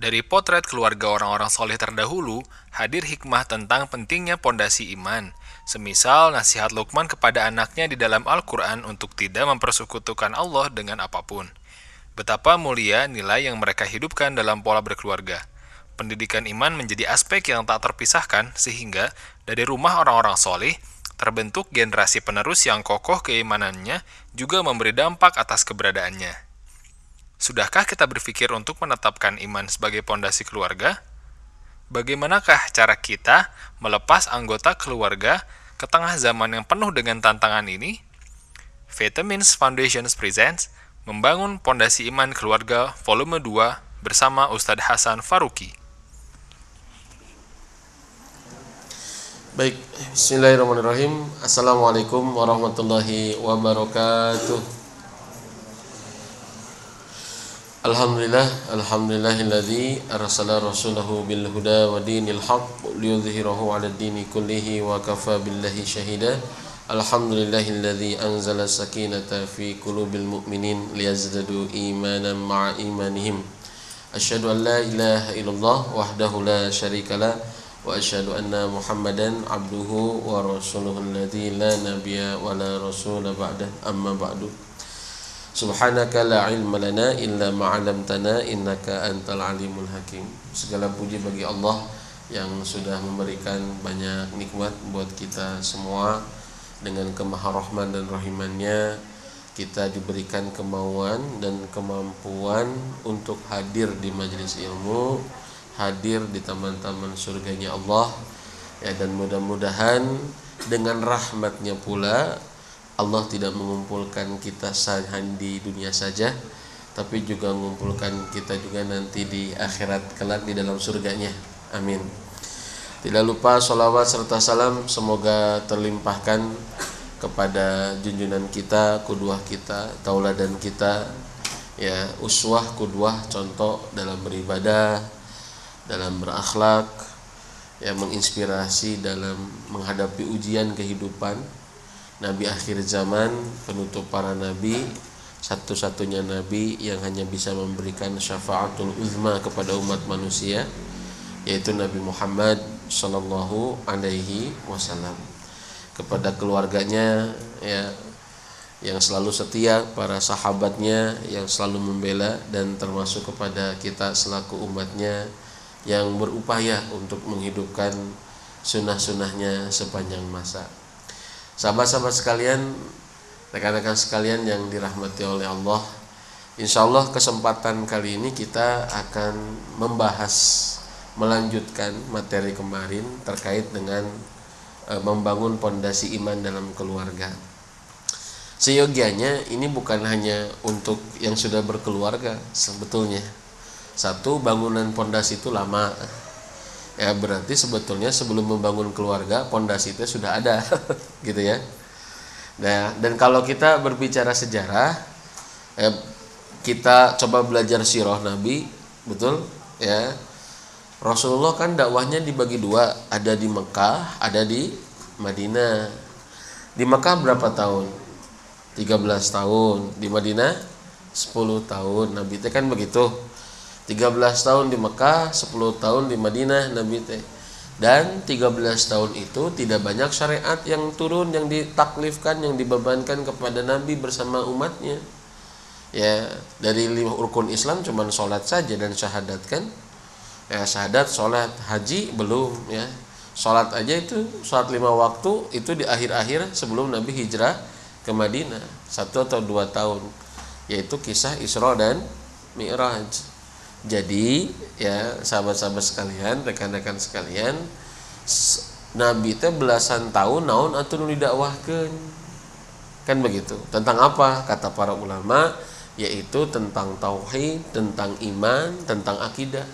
Dari potret keluarga orang-orang soleh terdahulu, hadir hikmah tentang pentingnya pondasi iman. Semisal nasihat Luqman kepada anaknya di dalam Al-Quran untuk tidak mempersekutukan Allah dengan apa pun. Betapa mulia nilai yang mereka hidupkan dalam pola berkeluarga. Pendidikan iman menjadi aspek yang tak terpisahkan sehingga dari rumah orang-orang soleh terbentuk generasi penerus yang kokoh keimanannya juga memberi dampak atas keberadaannya. Sudahkah kita berpikir untuk menetapkan iman sebagai pondasi keluarga? Bagaimanakah cara kita melepas anggota keluarga ke tengah zaman yang penuh dengan tantangan ini? Vitamins Foundations presents Membangun Pondasi Iman Keluarga Volume 2 bersama Ustadz Hasan Faruqi. Baik, Bismillahirrahmanirrahim. Assalamualaikum warahmatullahi wabarakatuh. Alhamdulillah, alhamdulillahilladzi arsala rasulahu bil huda wa dinil haqq liyudhhirahu 'ala dini kullihi wa kafa billahi shahida. Alhamdulillahilladzi anzala sakinata fi qulubil mu'minin liyazdadu imanan ma'a imanihim. Asyhadu an la ilaha illallah wahdahu la syarika lah wa asyhadu anna Muhammadan abduhu wa rasuluhu alladzi la nabiyya wa la rasula ba'da amma ba'du. Subhanaka la ilma lana illa ma 'allamtana innaka antal alimul hakim. Segala puji bagi Allah yang sudah memberikan banyak nikmat buat kita semua dengan kemaharahman dan rahimannya kita diberikan kemauan dan kemampuan untuk hadir di majelis ilmu, hadir di taman-taman surganya Allah ya dan mudah-mudahan dengan rahmatnya pula Allah tidak mengumpulkan kita di dunia saja tapi juga mengumpulkan kita juga nanti di akhirat kelak di dalam surganya. Amin. Tidak lupa sholawat serta salam semoga terlimpahkan kepada junjungan kita kuduah kita tauladan kita ya uswah kuduah contoh dalam beribadah dalam berakhlak yang menginspirasi dalam menghadapi ujian kehidupan Nabi akhir zaman, penutup para nabi, satu-satunya nabi yang hanya bisa memberikan syafaatul uzma kepada umat manusia, yaitu Nabi Muhammad Shallallahu Alaihi Wasallam. Kepada keluarganya, ya, yang selalu setia, para sahabatnya yang selalu membela dan termasuk kepada kita selaku umatnya yang berupaya untuk menghidupkan sunnah-sunnahnya sepanjang masa. Sahabat-sahabat sekalian, rekan-rekan sekalian yang dirahmati oleh Allah, insya Allah kesempatan kali ini kita akan membahas, melanjutkan materi kemarin terkait dengan e, membangun pondasi iman dalam keluarga. Seyogianya ini bukan hanya untuk yang sudah berkeluarga sebetulnya. Satu bangunan pondasi itu lama, ya berarti sebetulnya sebelum membangun keluarga pondasi itu sudah ada gitu ya. Nah dan kalau kita berbicara sejarah ya, kita coba belajar sirah nabi betul? Ya. Rasulullah kan dakwahnya dibagi dua ada di Mekah ada di Madinah. Di Mekah berapa tahun? 13 tahun. Di Madinah 10 tahun. Nabi itu kan begitu 13 tahun di Mekah, 10 tahun di Madinah Nabi teh. Dan 13 tahun itu tidak banyak syariat yang turun, yang ditaklifkan, yang dibebankan kepada Nabi bersama umatnya. Ya, dari lima rukun Islam cuma sholat saja dan syahadat kan. Ya, syahadat, sholat, haji belum ya. Sholat aja itu, sholat lima waktu itu di akhir-akhir sebelum Nabi hijrah ke Madinah. Satu atau dua tahun. Yaitu kisah Isra dan Mi'raj jadi ya sahabat-sahabat sekalian rekan-rekan sekalian Nabi teh belasan tahun naon atuh didakwahkeun kan begitu. Tentang apa? Kata para ulama yaitu tentang tauhid tentang iman tentang akidah.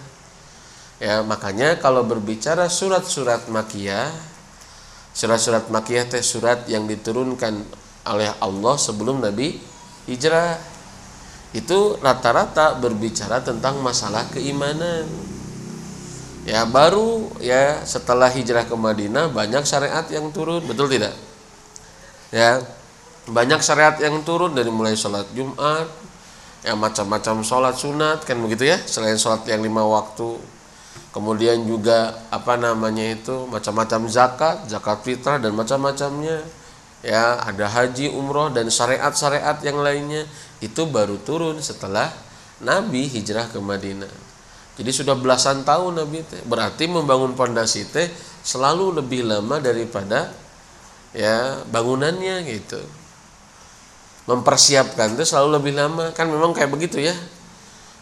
Ya makanya kalau berbicara surat-surat makiyah surat-surat makiyah teh surat yang diturunkan oleh Allah sebelum Nabi hijrah itu rata-rata berbicara tentang masalah keimanan. Ya baru ya setelah hijrah ke Madinah banyak syariat yang turun, betul tidak? Ya banyak syariat yang turun dari mulai sholat Jumat, ya macam-macam sholat sunat kan begitu ya selain sholat yang lima waktu kemudian juga apa namanya itu macam-macam zakat zakat fitrah dan macam-macamnya ya ada haji umroh dan syariat-syariat yang lainnya itu baru turun setelah Nabi hijrah ke Madinah. Jadi sudah belasan tahun Nabi teh. Berarti membangun pondasi teh selalu lebih lama daripada ya bangunannya gitu. Mempersiapkan itu selalu lebih lama. Kan memang kayak begitu ya.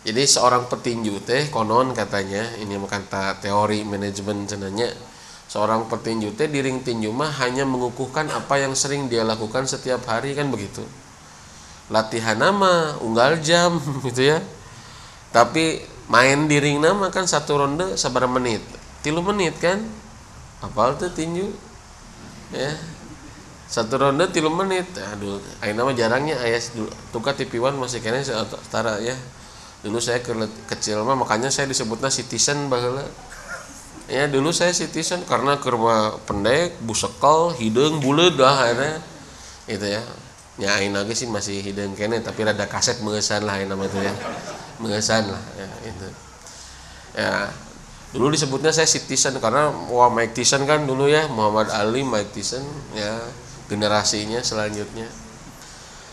Jadi seorang petinju teh konon katanya ini bukan teori manajemen cenanya. Seorang petinju teh di ring tinju mah hanya mengukuhkan apa yang sering dia lakukan setiap hari kan begitu latihan nama unggal jam gitu ya. Tapi main di ring nama kan satu ronde sabar menit. Tilu menit kan? Apal tuh tinju? Ya. Satu ronde tiga menit. Aduh ayo nama jarangnya ayah tukar tipiwan masih kena setara ya. Dulu saya ke, kecil mah makanya saya disebutnya citizen bahwa ya dulu saya citizen karena kerma pendek busekal hidung bulat dah ada itu ya nyain lagi sih masih hidung kene tapi rada kaset mengesan lah yang nama itu ya mengesan lah ya itu ya dulu disebutnya saya citizen karena wah Mike Tyson kan dulu ya Muhammad Ali Mike Tyson ya generasinya selanjutnya.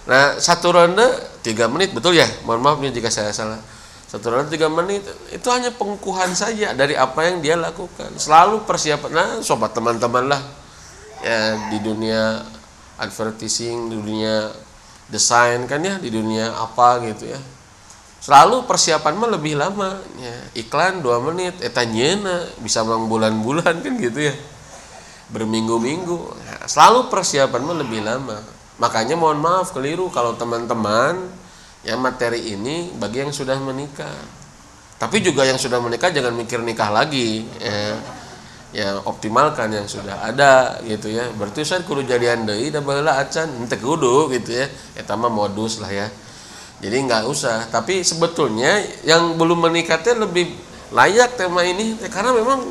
Nah satu ronde tiga menit betul ya? Mohon maaf nih jika saya salah. Satu ronde tiga menit itu hanya pengukuhan saja dari apa yang dia lakukan. Selalu persiapan. Nah sobat teman-teman lah ya di dunia advertising, di dunia desain kan ya, di dunia apa gitu ya. Selalu persiapan mah lebih lama ya. Iklan dua menit, etanya bisa bang bulan-bulan kan gitu ya. Berminggu-minggu. Selalu persiapanmu lebih lama. Makanya mohon maaf keliru kalau teman-teman yang materi ini bagi yang sudah menikah. Tapi juga yang sudah menikah jangan mikir nikah lagi ya ya optimalkan yang sudah ada gitu ya. Berarti saya kudu jadian deui da baheula acan. Ente kudu gitu ya. Eta mah modus lah ya. Jadi nggak usah. Tapi sebetulnya yang belum menikah teh lebih layak tema ini karena memang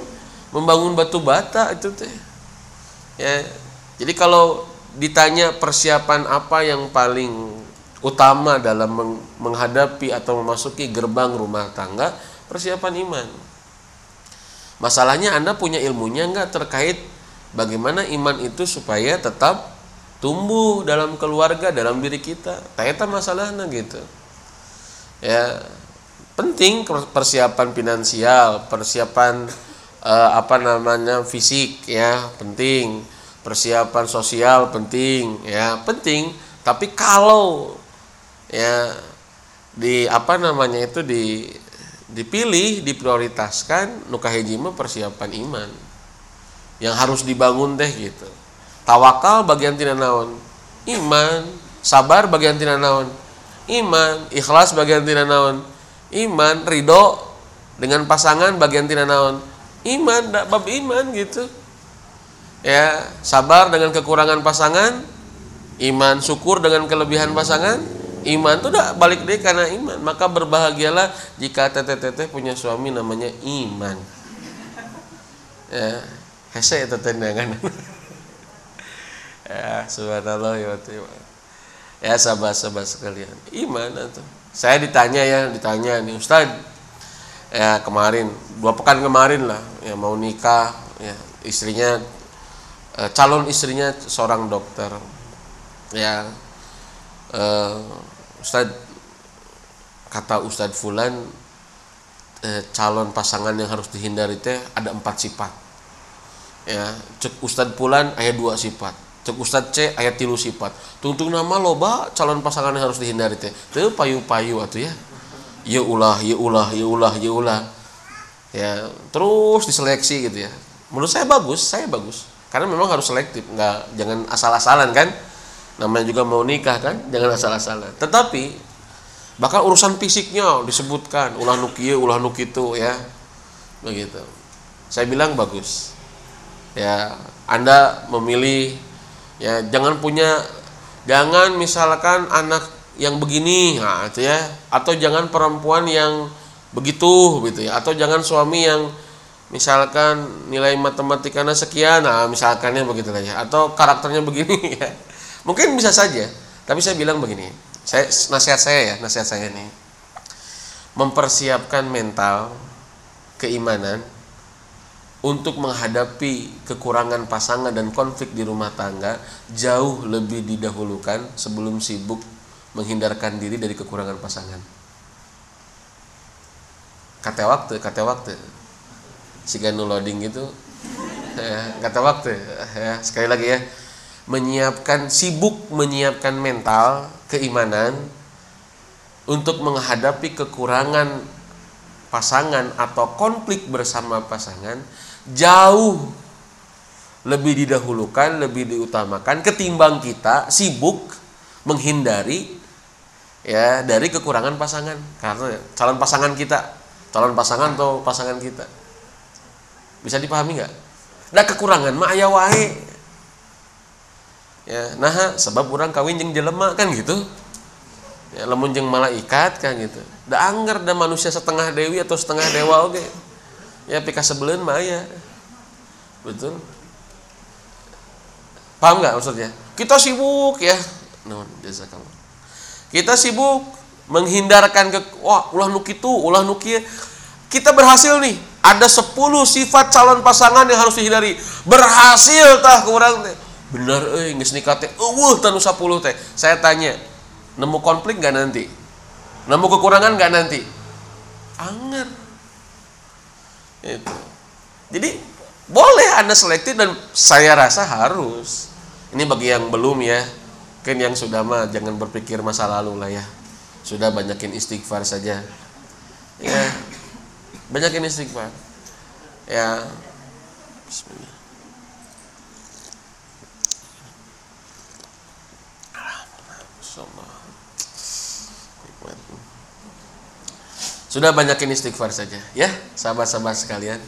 membangun batu bata itu teh. Ya jadi kalau ditanya persiapan apa yang paling utama dalam menghadapi atau memasuki gerbang rumah tangga persiapan iman masalahnya anda punya ilmunya nggak terkait bagaimana iman itu supaya tetap tumbuh dalam keluarga dalam diri kita? Ternyata masalahnya gitu. Ya penting persiapan finansial persiapan uh, apa namanya fisik ya penting. Persiapan sosial penting ya penting. Tapi kalau ya di apa namanya itu di dipilih diprioritaskan nuka hijima persiapan iman. Yang harus dibangun deh gitu. Tawakal bagian tidak naon? Iman. Sabar bagian tidak naon? Iman. Ikhlas bagian tidak naon? Iman. Ridho dengan pasangan bagian tidak naon? Iman. Dak bab iman gitu. Ya sabar dengan kekurangan pasangan. Iman syukur dengan kelebihan pasangan iman itu udah balik deh karena iman. Maka berbahagialah jika teteh-teteh punya suami namanya iman. Ya hese itu tendangan ya subhanallah ya ya sahabat-sahabat sekalian. Iman itu saya ditanya ya ditanya nih Ustadz ya kemarin dua pekan kemarin lah ya mau nikah ya istrinya eh, calon istrinya seorang dokter. Ya eh, Ustad kata Ustadz Fulan eh, calon pasangan yang harus dihindari teh ada empat sifat. Ya cek Ustadz Fulan ayat dua sifat. Cek Ustadz C ayat tilu sifat. Tungtung nama loba calon pasangan yang harus dihindari teh. Tuh payu-payu atau ya. Ya ulah ya ulah ya ulah ya ulah. Ya terus diseleksi gitu ya. Menurut saya bagus saya bagus. Karena memang harus selektif nggak jangan asal-asalan kan namanya juga mau nikah kan? Jangan asal-asalan. Tetapi bahkan urusan fisiknya disebutkan ulah nukie ulah nukitu ya. Begitu. Saya bilang bagus. Ya anda memilih ya jangan punya jangan misalkan anak yang begini nah itu ya. Atau jangan perempuan yang begitu gitu ya. Atau jangan suami yang misalkan nilai matematikanya sekian nah misalkannya begitu ya. Atau karakternya begini ya mungkin bisa saja tapi saya bilang begini Saya nasihat saya ya, nasihat saya nih. Mempersiapkan mental keimanan untuk menghadapi kekurangan pasangan dan konflik di rumah tangga jauh lebih didahulukan sebelum sibuk menghindarkan diri dari kekurangan pasangan. Kata waktu, kata waktu. Jika loading itu kata waktu ya sekali lagi ya menyiapkan sibuk menyiapkan mental keimanan untuk menghadapi kekurangan pasangan atau konflik bersama pasangan jauh lebih didahulukan, lebih diutamakan ketimbang kita sibuk menghindari ya dari kekurangan pasangan karena calon pasangan kita, calon pasangan atau pasangan kita. Bisa dipahami nggak? Ada kekurangan mah aya wae ya nah sebab orang kawin jeng jelema kan gitu. Ya lemun jeng malaikat kan gitu. Da anggar da manusia setengah dewi atau setengah dewa oke okay. ya pika sebelen mah ya betul. Paham nggak maksudnya? Kita sibuk ya. Non jazakallah. Kita sibuk menghindarkan ke wah ulah nuk itu ulah nuk kita berhasil nih. Ada 10 sifat calon pasangan yang harus dihindari. Berhasil tah kurang bener eh geus nikah teh eueuh tanu 10 teh. Saya tanya nemu konflik nggak nanti? Nemu kekurangan nggak nanti? Anger. Itu. Jadi boleh anda selektif dan saya rasa harus. Ini bagi yang belum ya. Kan yang sudah mah jangan berpikir masa lalu lah ya. Sudah banyakin istighfar saja. Ya banyakin istighfar. Ya. Bismillah Sudah banyakin istighfar saja, ya, sahabat-sahabat sekalian.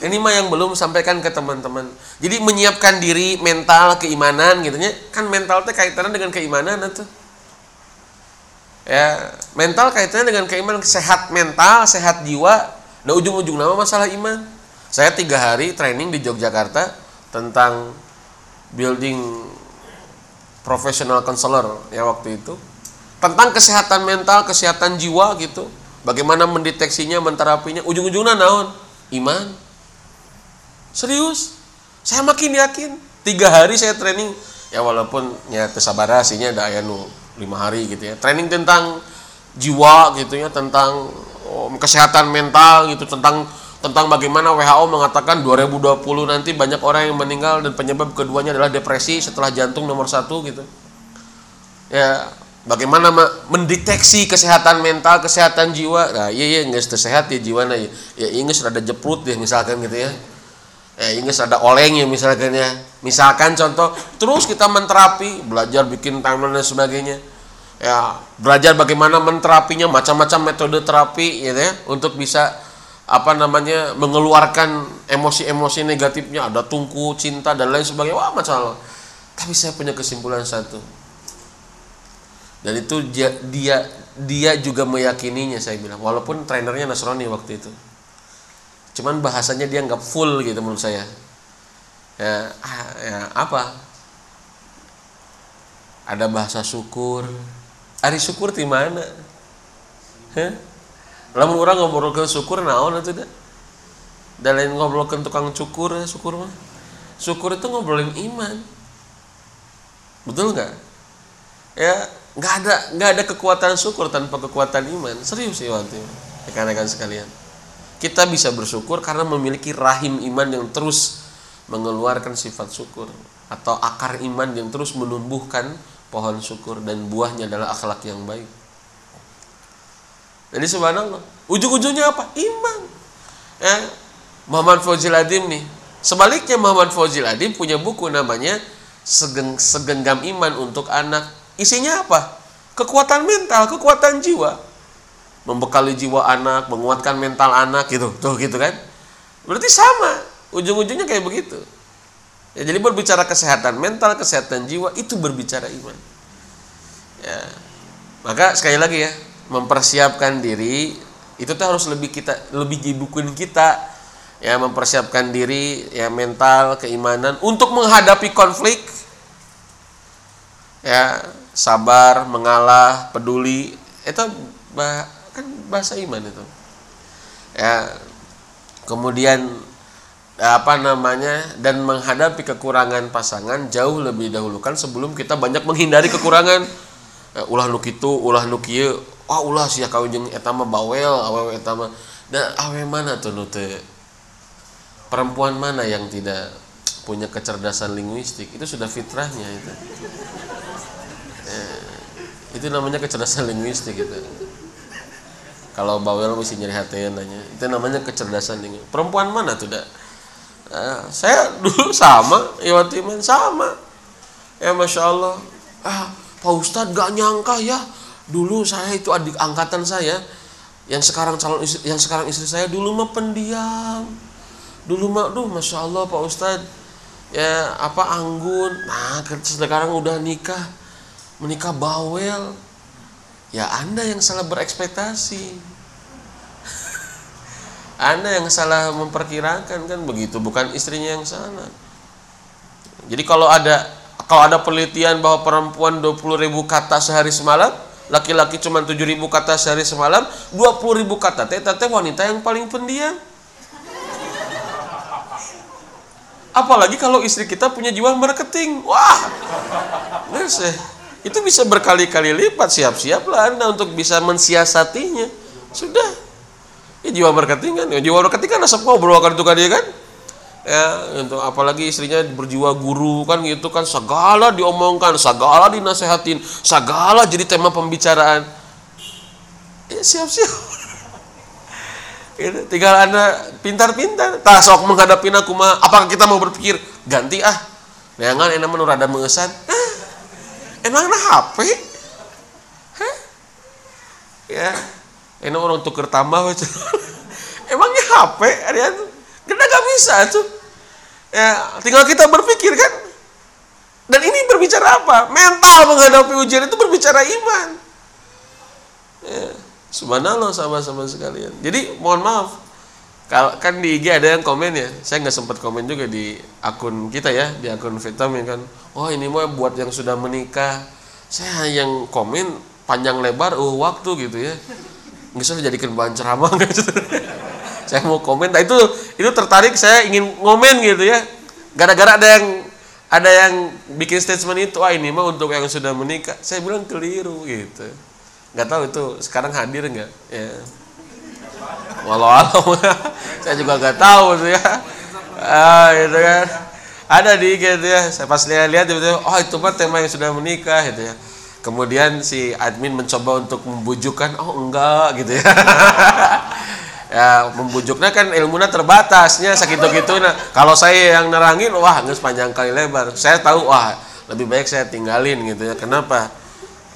Ini mah yang belum sampaikan ke teman-teman. Jadi menyiapkan diri mental keimanan gitu nya. Kan mental teh kaitannya dengan keimanan itu. Ya, mental kaitannya dengan keimanan, sehat mental, sehat jiwa. Nah ujung-ujung nama masalah iman. Saya tiga hari training di Yogyakarta tentang building professional counselor ya waktu itu tentang kesehatan mental, kesehatan jiwa gitu Bagaimana mendeteksinya, menterapinya? Ujung-ujungnya naon? Iman. Serius. Saya makin yakin. Tiga hari saya training. Ya walaupun ya kesabaran aslinya ada ayat nu lima hari gitu ya. Training tentang jiwa gitu ya, tentang oh, kesehatan mental gitu, tentang tentang bagaimana WHO mengatakan 2020 nanti banyak orang yang meninggal dan penyebab keduanya adalah depresi setelah jantung nomor satu gitu. Ya bagaimana mendeteksi kesehatan mental, kesehatan jiwa. Nah, iya iya nggak sehat ya jiwa nah, ya inggris ada jeprut ya misalkan gitu ya. Ya inggris ada oleng ya misalkan ya. Misalkan contoh, terus kita menterapi, belajar bikin timeline dan sebagainya. Ya, belajar bagaimana menterapinya, macam-macam metode terapi gitu ya untuk bisa apa namanya mengeluarkan emosi-emosi negatifnya. Ada tungku cinta dan lain sebagainya. Wah masalah tapi saya punya kesimpulan satu. Dan itu dia dia dia juga meyakininya saya bilang. Walaupun trainernya Nasrani waktu itu. Cuman bahasanya dia nggak full gitu menurut saya. Ya, ah, ya apa? Ada bahasa syukur. Hari syukur di mana? Hah? Lamun orang ngobrol ke syukur naon itu dah dan lain ke tukang cukur syukur mah. Syukur itu ngobrolin iman. Betul nggak? Ya nggak ada nggak ada kekuatan syukur tanpa kekuatan iman. Serius sih waktu rekan-rekan sekalian. Kita bisa bersyukur karena memiliki rahim iman yang terus mengeluarkan sifat syukur atau akar iman yang terus menumbuhkan pohon syukur dan buahnya adalah akhlak yang baik jadi subhanallah ujung-ujungnya apa iman ya Muhammad Fauzil Adim nih sebaliknya Muhammad Fauzil Adim punya buku namanya Segenggam Iman untuk Anak Isinya apa? Kekuatan mental, kekuatan jiwa. Membekali jiwa anak, menguatkan mental anak gitu. Tuh gitu kan. Berarti sama. Ujung-ujungnya kayak begitu. Ya, jadi berbicara kesehatan mental, kesehatan jiwa itu berbicara iman. Ya. Maka sekali lagi ya, mempersiapkan diri itu tuh harus lebih kita lebih dibukuin kita. Ya mempersiapkan diri ya mental keimanan untuk menghadapi konflik. Ya sabar mengalah peduli. Itu bah, kan bahasa iman itu. Ya kemudian apa namanya dan menghadapi kekurangan pasangan jauh lebih dahulu. Kan sebelum kita banyak menghindari kekurangan. Ya, ulah nuk itu ulah nuk kieu wah ulah sia kawin jeung eta mah bawel awewe eta mah. Dan awe mana tuh nute perempuan mana yang tidak punya kecerdasan linguistik? Itu sudah fitrahnya itu. Eh, itu namanya kecerdasan linguistik itu. Kalau bawel mesti nyari hati nanya. Itu namanya kecerdasan linguistik. Perempuan mana tuh dah eh, saya dulu sama Iwati man sama. Ya masya Allah. Ah Pak Ustadz gak nyangka ya dulu saya itu adik angkatan saya yang sekarang calon istri, yang sekarang istri saya dulu mah pendiam. Dulu mah duh masya Allah Pak Ustadz ya apa anggun. Nah sekarang udah nikah menikah bawel. Ya anda yang salah berekspektasi. Anda yang salah memperkirakan kan begitu bukan istrinya yang salah. Jadi kalau ada kalau ada penelitian bahwa perempuan 20 ribu kata sehari semalam laki-laki cuma 7 ribu kata sehari semalam 20 ribu kata teh wanita yang paling pendiam Apalagi kalau istri kita punya jiwa marketing. Wah, eh, itu bisa berkali-kali lipat. Siap-siaplah Anda untuk bisa mensiasatinya. Sudah. Ya, jiwa marketing kan. Ya, jiwa marketing kan asap ngobrol kan itu kan dia kan. Ya, untuk apalagi istrinya berjiwa guru kan gitu kan segala diomongkan, segala dinasehatin, segala jadi tema pembicaraan. Ya siap-siap. Gitu. Tinggal anda pintar-pintar. Tak sok menghadapi aku mah. Apakah kita mau berpikir ganti ah? Jangan enak menurut ada mengesan. Eh, emang nah HP? Hah? Ya, enak orang tuker tambah Emangnya HP? Ada kita gak bisa tuh. Ya, tinggal kita berpikir kan. Dan ini berbicara apa? Mental menghadapi ujian itu berbicara iman. Ya. Subhanallah sama-sama sekalian. Jadi mohon maaf, kan di IG ada yang komen ya, saya nggak sempat komen juga di akun kita ya, di akun Vitam ya kan. Oh ini mau buat yang sudah menikah. Saya yang komen panjang lebar, uh waktu gitu ya. Nggak usah jadikan bahan ceramah gitu. Saya mau komen, nah itu itu tertarik saya ingin ngomen gitu ya. Gara-gara ada yang ada yang bikin statement itu, ah ini mah untuk yang sudah menikah. Saya bilang keliru gitu. Nggak tahu itu sekarang hadir nggak ya. Walau alam saya juga nggak tahu tuh ya. Ah gitu kan ada di gitu ya. Saya pas lihat lihat gitu oh itu mah tema yang sudah menikah gitu ya. Kemudian si admin mencoba untuk membujukkan oh enggak gitu ya ya membujuknya kan ilmunya terbatasnya segitu gitu nah kalau saya yang nerangin wah nggak sepanjang kali lebar. Saya tahu wah lebih baik saya tinggalin gitu ya. Kenapa?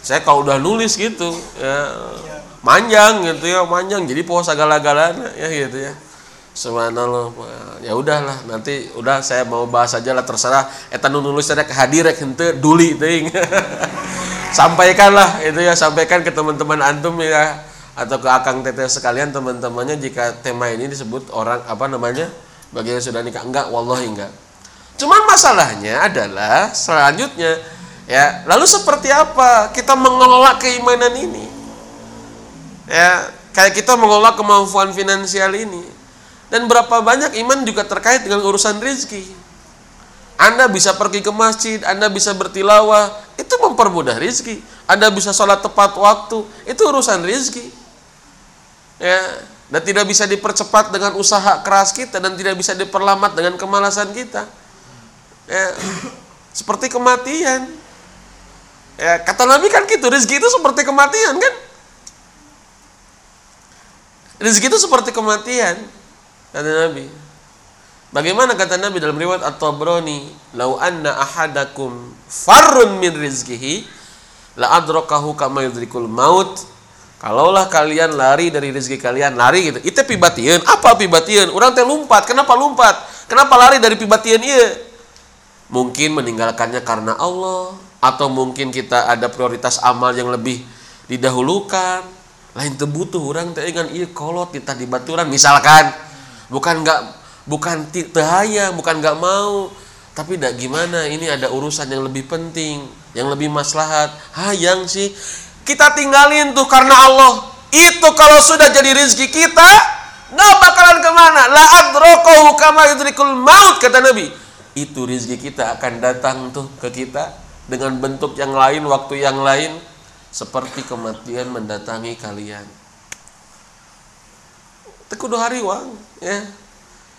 Saya kalau udah nulis gitu ya manjang gitu ya manjang. Jadi puasa segala-galanya ya gitu ya. Subhanallah ya udahlah. Nanti udah saya mau bahas aja lah terserah. Eta nu nulis ada hadir rek henteu duli teuing. Sampaikanlah itu ya sampaikan ke teman-teman antum ya atau ke akang teteh sekalian teman-temannya jika tema ini disebut orang apa namanya bagi yang sudah nikah enggak wallahi enggak cuman masalahnya adalah selanjutnya Ya, lalu seperti apa kita mengelola keimanan ini? Ya, kayak kita mengelola kemampuan finansial ini. Dan berapa banyak iman juga terkait dengan urusan rizki. Anda bisa pergi ke masjid, Anda bisa bertilawah, itu mempermudah rizki. Anda bisa sholat tepat waktu, itu urusan rizki. Ya, dan tidak bisa dipercepat dengan usaha keras kita dan tidak bisa diperlambat dengan kemalasan kita. Ya, seperti kematian. Ya, kata Nabi kan gitu, rezeki itu seperti kematian kan? Rezeki itu seperti kematian, kata Nabi. Bagaimana kata Nabi dalam riwayat At-Tabrani, "Lau anna ahadakum farrun min rizkihi la adrakahu kama yudrikul maut." Kalaulah kalian lari dari rezeki kalian, lari gitu. Itu pibatian. Apa pibatian? Orang teh lompat. Kenapa lompat? Kenapa lari dari pibatian iya? Mungkin meninggalkannya karena Allah, atau mungkin kita ada prioritas amal yang lebih didahulukan lain tebutuh orang teh ingan iya kolot kita di baturan misalkan bukan nggak bukan tehaya bukan nggak mau tapi tidak gimana ini ada urusan yang lebih penting yang lebih maslahat hayang sih kita tinggalin tuh karena Allah. Itu kalau sudah jadi rezeki kita nggak bakalan ke mana. La adrokohu kama yudrikul maut kata Nabi. Itu rezeki kita akan datang tuh ke kita dengan bentuk yang lain waktu yang lain seperti kematian mendatangi kalian. Tekudu hari wang ya.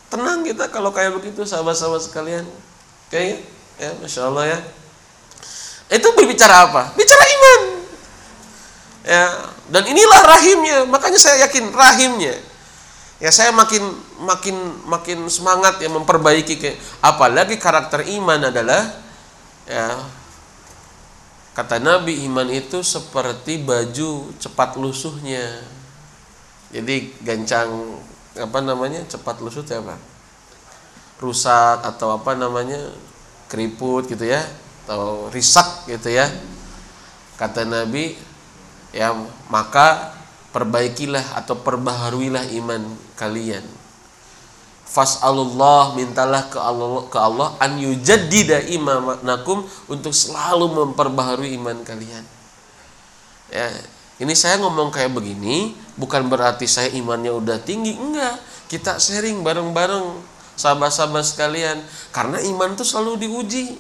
Tenang kita kalau kayak begitu sahabat-sahabat sekalian. Kayak ya masya Allah ya. Itu berbicara apa? Bicara iman ya dan inilah rahimnya. Makanya saya yakin rahimnya. Ya saya makin makin makin semangat ya memperbaiki ke apalagi karakter iman adalah ya kata Nabi iman itu seperti baju cepat lusuhnya. Jadi gancang apa namanya cepat lusuh itu apa? Rusak atau apa namanya keriput gitu ya atau risak gitu ya. Kata Nabi ya maka perbaikilah atau perbaharuilah iman kalian fas'alullah mintalah ke Allah ke Allah an yujaddida imanakum untuk selalu memperbaharui iman kalian ya ini saya ngomong kayak begini bukan berarti saya imannya udah tinggi, enggak. Kita sharing bareng-bareng sahabat-sahabat sekalian karena iman itu selalu diuji.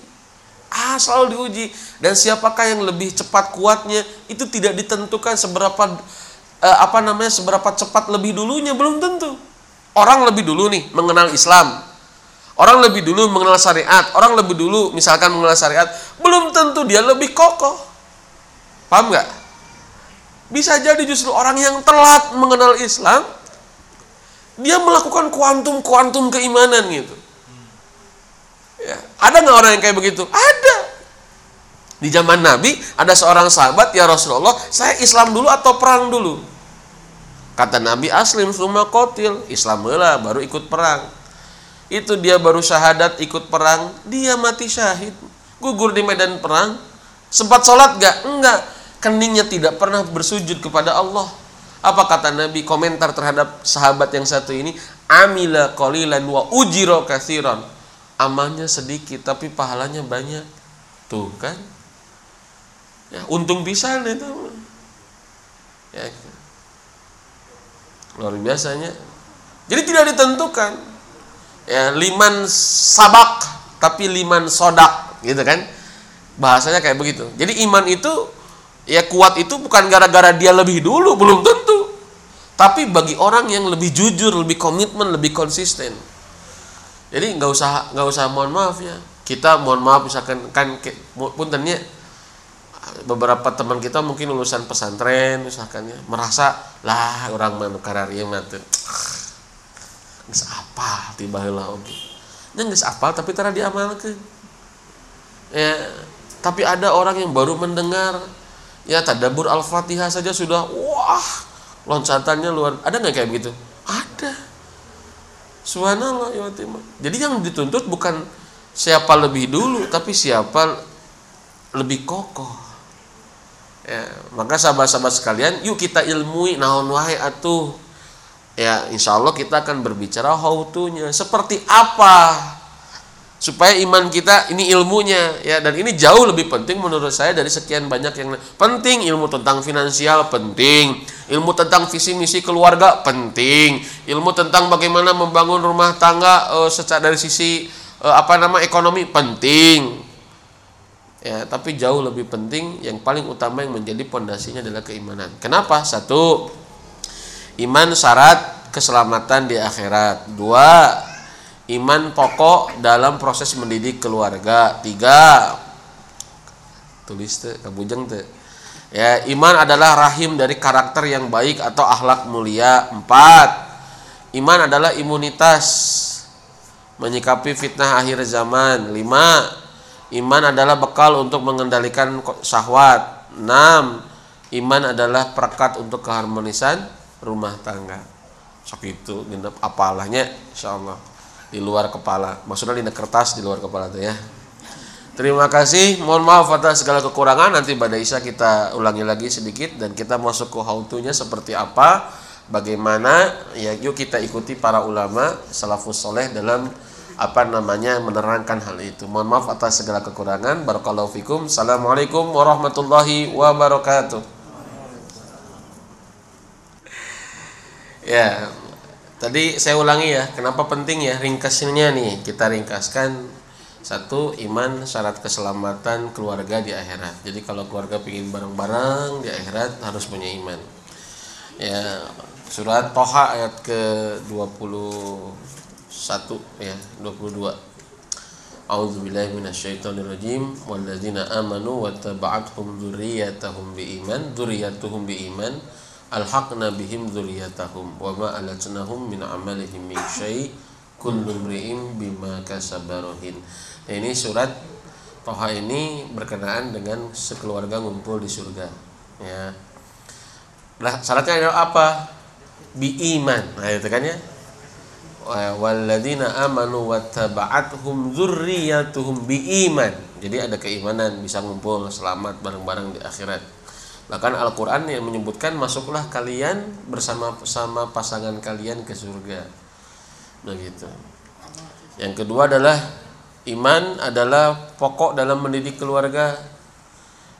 Ah, selalu diuji. Dan siapakah yang lebih cepat kuatnya itu tidak ditentukan seberapa eh, apa namanya seberapa cepat lebih dulunya belum tentu. Orang lebih dulu nih mengenal Islam. Orang lebih dulu mengenal syariat, orang lebih dulu misalkan mengenal syariat, belum tentu dia lebih kokoh. Paham nggak? Bisa jadi justru orang yang telat mengenal Islam, dia melakukan kuantum-kuantum keimanan gitu. Ada nggak orang yang kayak begitu? Ada. Di zaman Nabi ada seorang sahabat ya Rasulullah, saya Islam dulu atau perang dulu? Kata Nabi aslim summa kotil, Islam lah baru ikut perang. Itu dia baru syahadat ikut perang, dia mati syahid, gugur di medan perang. Sempat sholat gak? Enggak keningnya tidak pernah bersujud kepada Allah. Apa kata Nabi komentar terhadap sahabat yang satu ini? Amila qalilan wa ujiro. Amalnya sedikit tapi pahalanya banyak. Tuh kan? Ya, untung bisa itu. Ya. Luar biasanya. Jadi tidak ditentukan. Ya, liman sabak tapi liman sodak gitu kan? Bahasanya kayak begitu. Jadi iman itu ya kuat itu bukan gara-gara dia lebih dulu belum tentu tapi bagi orang yang lebih jujur lebih komitmen lebih konsisten jadi nggak usah nggak usah mohon maaf ya. Kita mohon maaf misalkan kan puntennya beberapa teman kita mungkin lulusan pesantren misalkan ya. Merasa lah orang mana kararia mati nggak apa tiba lah oke nggak apa tapi tara diamalkan ya tapi ada orang yang baru mendengar ya tadabur al-fatihah saja sudah wah loncatannya luar ada nggak kayak begitu? Ada subhanallah ya jadi yang dituntut bukan siapa lebih dulu tapi siapa lebih kokoh. Ya maka sahabat-sahabat sekalian yuk kita ilmui naon wahai atuh. Ya insya Allah kita akan berbicara how to-nya seperti apa supaya iman kita ini ilmunya ya. Dan ini jauh lebih penting menurut saya dari sekian banyak yang penting. Ilmu tentang finansial penting. Ilmu tentang visi misi keluarga penting. Ilmu tentang bagaimana membangun rumah tangga uh, secara dari sisi uh, apa nama ekonomi penting. Ya tapi jauh lebih penting yang paling utama yang menjadi pondasinya adalah keimanan. Kenapa? Satu iman syarat keselamatan di akhirat. Dua iman pokok dalam proses mendidik keluarga. Tiga. Tulis tuh kabujeng tuh ya iman adalah rahim dari karakter yang baik atau akhlak mulia. Empat. Iman adalah imunitas menyikapi fitnah akhir zaman. Lima. Iman adalah bekal untuk mengendalikan syahwat. Enam. Iman adalah perekat untuk keharmonisan rumah tangga. Sok itu genep apalahnya insyaallah di luar kepala maksudnya di kertas di luar kepala tuh ya terima kasih mohon maaf atas segala kekurangan nanti pada Isa kita ulangi lagi sedikit dan kita masuk ke how to nya seperti apa bagaimana ya yuk kita ikuti para ulama salafus soleh dalam apa namanya menerangkan hal itu. Mohon maaf atas segala kekurangan. Barakallahu fikum. Assalamualaikum warahmatullahi wabarakatuh. Ya, tadi saya ulangi ya, kenapa penting ya ringkasnya nih? Kita ringkaskan satu iman syarat keselamatan keluarga di akhirat. Jadi kalau keluarga ingin bareng-bareng di akhirat harus punya iman. Ya, surat Toha ayat ke 21 ya, 22. A'udzubillahi minasyaitonirrajim walladzina amanu wattaba'athum dzurriyyatahum biiman dzurriyyatuhum biiman alhaqna bihim dzurriyyatahum wa ma alatnahum min amalihim min syai' kullu imri'in bima kasabarohin Nah, ini surat Toha ini berkenaan dengan sekeluarga ngumpul di surga. Ya. Nah, syaratnya adalah apa? Bi iman. Nah, itu kan ya. Walladzina amanu wattaba'athum dzurriyyatuhum bi iman. Jadi ada keimanan bisa ngumpul selamat bareng-bareng di akhirat. Bahkan Al-Qur'an yang menyebutkan masuklah kalian bersama-sama pasangan kalian ke surga. Begitu. Yang kedua adalah Iman adalah pokok dalam mendidik keluarga.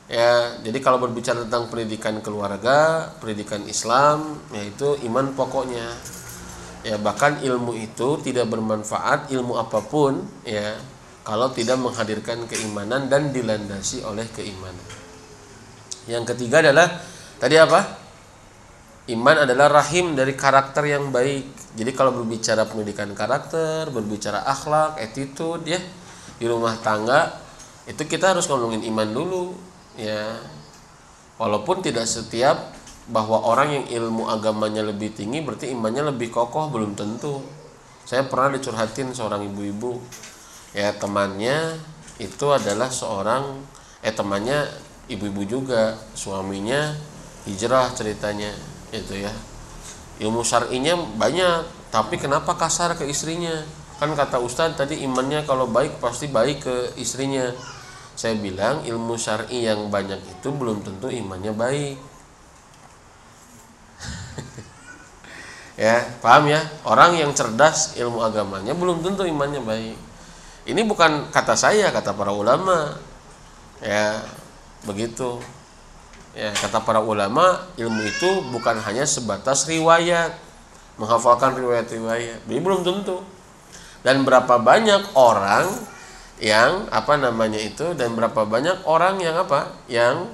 Ya, jadi kalau berbicara tentang pendidikan keluarga, pendidikan Islam, yaitu iman pokoknya. Ya, bahkan ilmu itu tidak bermanfaat ilmu apa pun ya kalau tidak menghadirkan keimanan dan dilandasi oleh keimanan. Yang ketiga adalah tadi apa? Iman adalah rahim dari karakter yang baik. Jadi kalau berbicara pendidikan karakter, berbicara akhlak, attitude ya, di rumah tangga itu kita harus ngomongin iman dulu ya walaupun tidak setiap bahwa orang yang ilmu agamanya lebih tinggi berarti imannya lebih kokoh belum tentu saya pernah dicurhatin seorang ibu-ibu ya temannya itu adalah seorang eh temannya ibu-ibu juga suaminya hijrah ceritanya itu ya. Ilmu syar'inya banyak tapi kenapa kasar ke istrinya? Kan kata Ustadz tadi imannya kalau baik pasti baik ke istrinya. Saya bilang ilmu syari yang banyak itu belum tentu imannya baik. Ya paham ya? Orang yang cerdas ilmu agamanya belum tentu imannya baik. Ini bukan kata saya kata para ulama. Ya begitu. Ya kata para ulama ilmu itu bukan hanya sebatas riwayat menghafalkan riwayat-riwayat. Jadi belum tentu. Dan berapa banyak orang yang apa namanya itu dan berapa banyak orang yang apa? Yang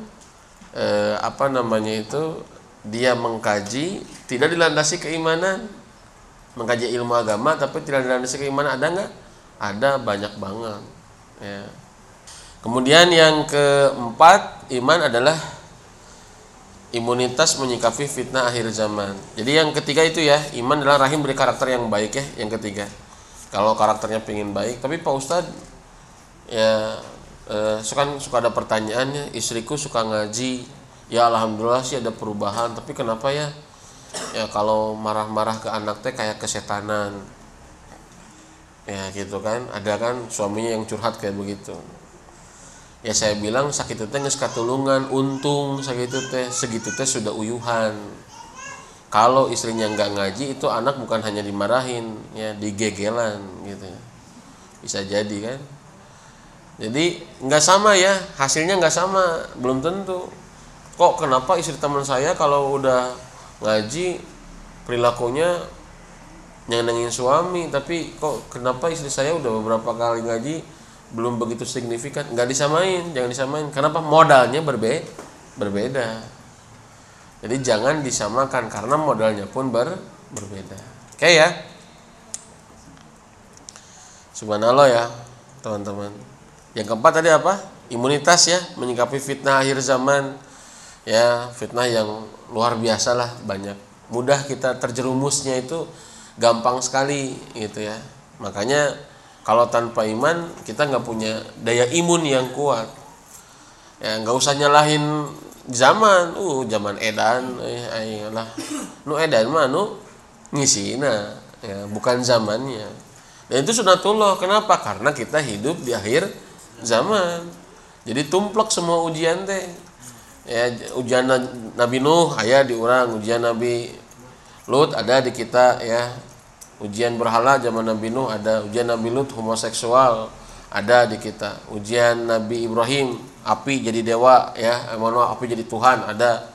eh, apa namanya itu dia mengkaji tidak dilandasi keimanan. Mengkaji ilmu agama tapi tidak dilandasi keimanan. Ada nggak? Ada banyak banget. Ya kemudian yang keempat iman adalah imunitas menyikapi fitnah akhir zaman. Jadi yang ketiga itu ya iman adalah rahim beri karakter yang baik ya yang ketiga. Kalau karakternya pengen baik tapi Pak Ustadz ya eh, suka suka ada pertanyaannya istriku suka ngaji ya alhamdulillah sih ada perubahan tapi kenapa ya? Ya kalau marah-marah ke anak teh kayak kesetanan. Ya gitu kan ada kan suaminya yang curhat kayak begitu ya saya bilang sakit teh katulungan untung sakit teh. Segitu teh sudah uyuhan. Kalau istrinya nggak ngaji itu anak bukan hanya dimarahin ya digegelan gitu. Ya. bisa jadi kan? Jadi nggak sama ya. Hasilnya nggak sama. Belum tentu. Kok kenapa istri teman saya kalau udah ngaji perilakunya nyenengin suami tapi kok kenapa istri saya udah beberapa kali ngaji belum begitu signifikan nggak disamain jangan disamain kenapa modalnya berbe berbeda jadi jangan disamakan karena modalnya pun ber, berbeda. Oke ya. Subhanallah ya, teman-teman. Yang keempat tadi apa? Imunitas ya, menyikapi fitnah akhir zaman. Ya, fitnah yang luar biasa lah banyak. Mudah kita terjerumusnya itu gampang sekali gitu ya. Makanya kalau tanpa iman kita nggak punya daya imun yang kuat. Ya nggak usah nyalahin zaman. Uh zaman edan eh ayolah nu edan mah nu ngisina ya bukan zamannya. Dan itu sunatullah kenapa? Karena kita hidup di akhir zaman. Jadi tumplek semua ujian teh. Ya ujian Nabi Nuh ayah diurang ujian Nabi Lut ada di kita ya ujian berhala zaman Nabi Nuh ada ujian Nabi Lut homoseksual ada di kita. Ujian Nabi Ibrahim api jadi dewa ya. Eh, mohon api jadi Tuhan ada.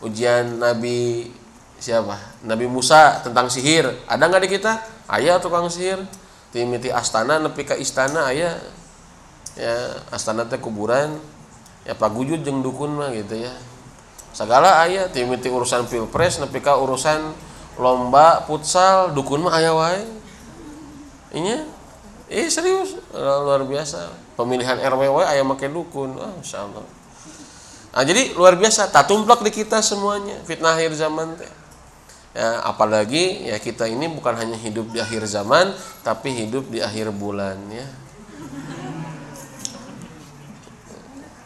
Ujian Nabi siapa? Nabi Musa tentang sihir ada nggak di kita? Ayah tukang sihir. Timiti astana nepi ke istana ayah. Ya astana teh kuburan. Ya pagujud jeng dukun mah gitu ya. Segala ayah timiti urusan pilpres nepi ka urusan lomba futsal dukun mah ayah wae ini Eh serius luar biasa pemilihan RW ayam makin dukun, ah, masya Allah. Nah jadi luar biasa, tak tumplak di kita semuanya fitnah akhir zaman teh. Ya, apalagi ya kita ini bukan hanya hidup di akhir zaman, tapi hidup di akhir bulan ya.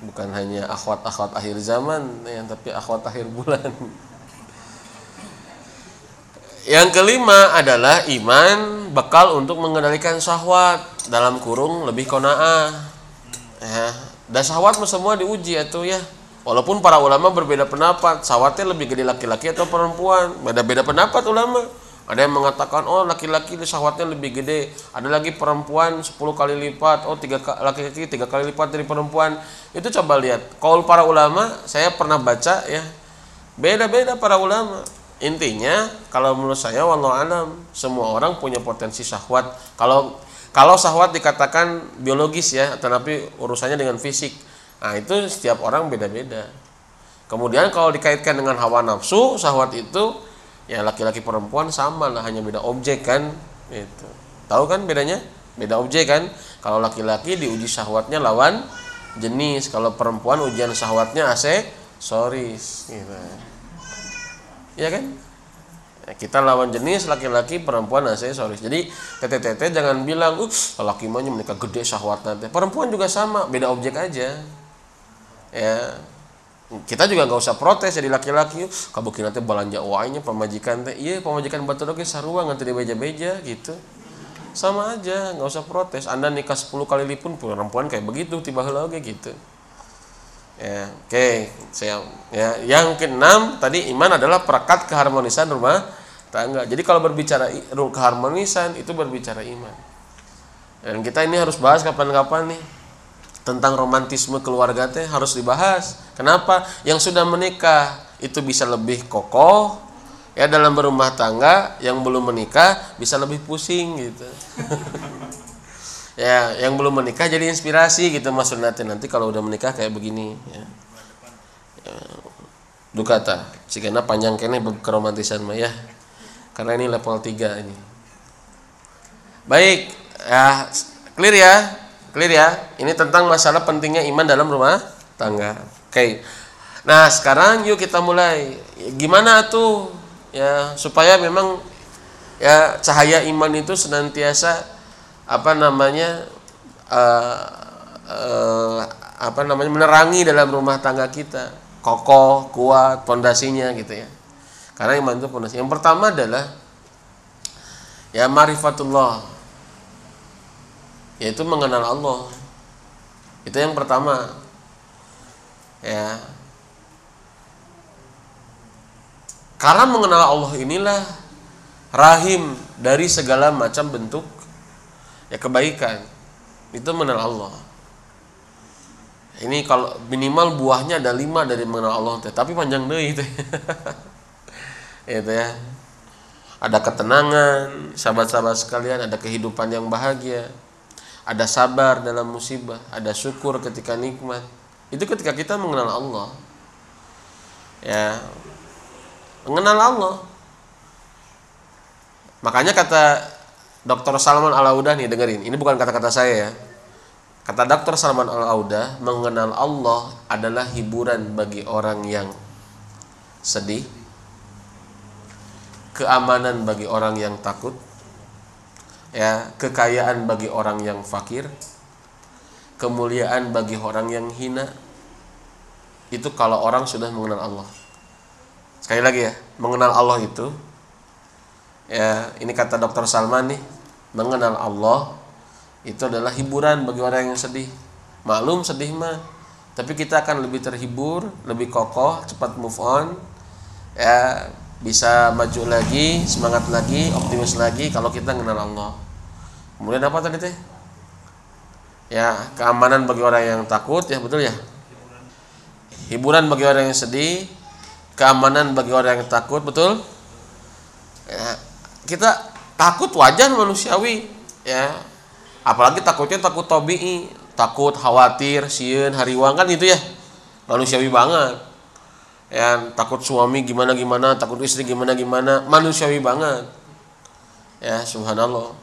Bukan hanya akhwat-akhwat akhir zaman, ya, tapi akhwat akhir bulan. Yang kelima adalah iman bekal untuk mengendalikan syahwat dalam kurung lebih kona'ah. Ya, dan syahwat semua diuji itu ya. Walaupun para ulama berbeda pendapat, syahwatnya lebih gede laki-laki atau perempuan. Beda-beda pendapat ulama. Ada yang mengatakan oh laki-laki syahwatnya lebih gede, ada lagi perempuan 10 kali lipat, oh tiga laki-laki tiga kali lipat dari perempuan. Itu coba lihat. Kalau para ulama, saya pernah baca ya, beda-beda para ulama intinya kalau menurut saya wallahu alam semua orang punya potensi syahwat. Kalau kalau syahwat dikatakan biologis ya tetapi urusannya dengan fisik. Nah itu setiap orang beda-beda. Kemudian kalau dikaitkan dengan hawa nafsu syahwat itu ya laki-laki perempuan sama lah hanya beda objek kan itu tahu kan bedanya? Beda objek kan? Kalau laki-laki diuji syahwatnya lawan jenis kalau perempuan ujian syahwatnya aksesoris gitu ya kan? Ya, kita lawan jenis laki-laki perempuan aksesoris. Jadi tete-tete jangan bilang uh laki mahnya menikah gede syahwat nanti. Perempuan juga sama beda objek aja. Ya. Kita juga nggak usah protes jadi laki-laki kabukin nanti belanja uangnya pemajikan teh. Iya pemajikan batu doge sarua nganti di beja-beja gitu. Sama aja nggak usah protes. Anda nikah 10 kali lipun perempuan kayak begitu tiba lagi gitu Ya, oke, okay. saya ya yang keenam tadi iman adalah perekat keharmonisan rumah tangga. Jadi kalau berbicara keharmonisan itu berbicara iman. Dan kita ini harus bahas kapan-kapan nih tentang romantisme keluarga teh harus dibahas. Kenapa? Yang sudah menikah itu bisa lebih kokoh ya dalam berumah tangga, yang belum menikah bisa lebih pusing gitu. ya yang belum menikah jadi inspirasi gitu maksudnya nanti nanti kalau udah menikah kayak begini ya, ya. dukata karena panjang kene keromantisan mah ya. Karena ini level 3 ini. Baik ya clear ya? Clear ya? Ini tentang masalah pentingnya iman dalam rumah tangga. Oke. Okay. nah sekarang yuk kita mulai. Gimana tuh? Ya supaya memang ya cahaya iman itu senantiasa apa namanya uh, uh, apa namanya menerangi dalam rumah tangga kita. Kokoh kuat pondasinya gitu ya. Karena iman itu pondasi yang pertama adalah ya marifatullah. Yaitu mengenal Allah. Itu yang pertama. Ya. Karena mengenal Allah inilah rahim dari segala macam bentuk ya kebaikan. Itu mengenal Allah. Ini kalau minimal buahnya ada lima dari mengenal Allah tapi panjang deh itu itu ya. Ada ketenangan sahabat-sahabat sekalian ada kehidupan yang bahagia. Ada sabar dalam musibah ada syukur ketika nikmat. Itu ketika kita mengenal Allah. Ya. Mengenal Allah. Makanya kata Dr. Salman Al-Audah nih dengerin, ini bukan kata-kata saya ya. Kata Dr. Salman Al-Audah, mengenal Allah adalah hiburan bagi orang yang sedih, keamanan bagi orang yang takut, ya, kekayaan bagi orang yang fakir, kemuliaan bagi orang yang hina. Itu kalau orang sudah mengenal Allah. Sekali lagi ya, mengenal Allah itu ya ini kata dokter Salman nih mengenal Allah itu adalah hiburan bagi orang yang sedih maklum sedih mah tapi kita akan lebih terhibur lebih kokoh cepat move on ya bisa maju lagi, semangat lagi, optimis lagi kalau kita mengenal Allah. Kemudian apa tadi teh? Ya, keamanan bagi orang yang takut, ya betul ya. Hiburan bagi orang yang sedih, keamanan bagi orang yang takut, betul? Ya, kita takut wajar manusiawi, ya. Apalagi takutnya takut tobi'i, takut khawatir, sieun, hariwang kan itu ya. Manusiawi banget. Ya takut suami gimana gimana takut istri gimana gimana manusiawi banget. Ya subhanallah.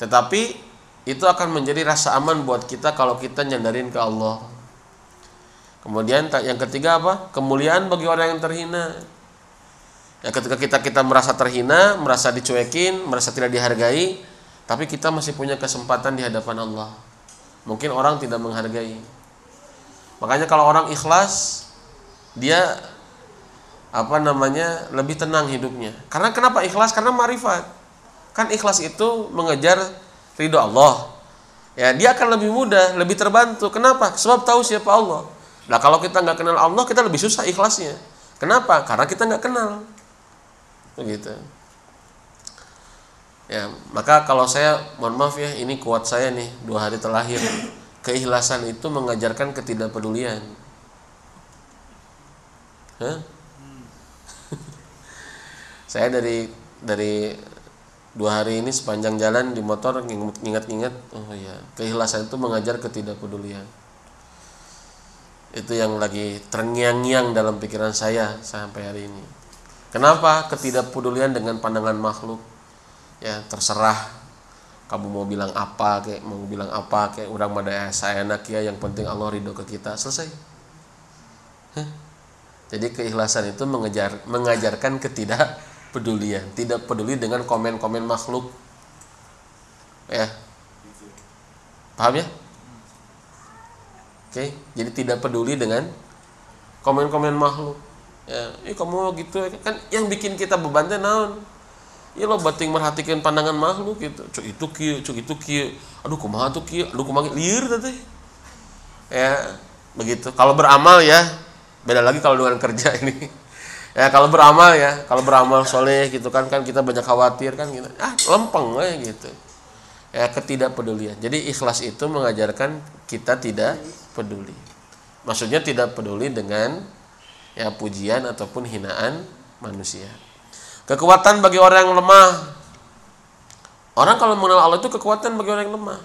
Tetapi itu akan menjadi rasa aman buat kita kalau kita nyandarin ke Allah. Kemudian yang ketiga apa? Kemuliaan bagi orang yang terhina ya ketika kita kita merasa terhina merasa dicuekin merasa tidak dihargai tapi kita masih punya kesempatan di hadapan Allah. Mungkin orang tidak menghargai. Makanya kalau orang ikhlas dia apa namanya lebih tenang hidupnya. Karena kenapa ikhlas? Karena marifat. Kan ikhlas itu mengejar ridho Allah. Ya dia akan lebih mudah lebih terbantu. Kenapa? Sebab tahu siapa Allah. Nah kalau kita nggak kenal Allah kita lebih susah ikhlasnya. Kenapa? Karena kita nggak kenal begitu ya maka kalau saya mohon maaf ya ini kuat saya nih dua hari terlahir keikhlasan itu mengajarkan ketidakpedulian. Hah? saya dari dari dua hari ini sepanjang jalan di motor ingat-ingat oh ya keikhlasan itu mengajar ketidakpedulian. Itu yang lagi terngiang-ngiang dalam pikiran saya sampai hari ini kenapa ketidakpedulian dengan pandangan makhluk ya terserah kamu mau bilang apa kayak mau bilang apa kayak orang madaya saya enak ya yang penting Allah ridho ke kita selesai jadi keikhlasan itu mengejar mengajarkan ketidak pedulian, tidak peduli dengan komen-komen makhluk. Ya. Paham ya? Oke, jadi tidak peduli dengan komen-komen makhluk. Ya, eh kamu gitu kan yang bikin kita beban teh naon? Ya lo bating merhatikan pandangan makhluk gitu. Cuk itu kieu, cuk itu kieu. Aduh kumaha tuh kieu, aduh kumaha liur teh. Ya, begitu. Kalau beramal ya, beda lagi kalau dengan kerja ini ya kalau beramal ya kalau beramal soleh gitu kan kan kita banyak khawatir kan gitu ah lempeng ya gitu ya ketidakpedulian jadi ikhlas itu mengajarkan kita tidak peduli maksudnya tidak peduli dengan ya pujian ataupun hinaan manusia. Kekuatan bagi orang yang lemah. Orang kalau mengenal Allah itu kekuatan bagi orang yang lemah.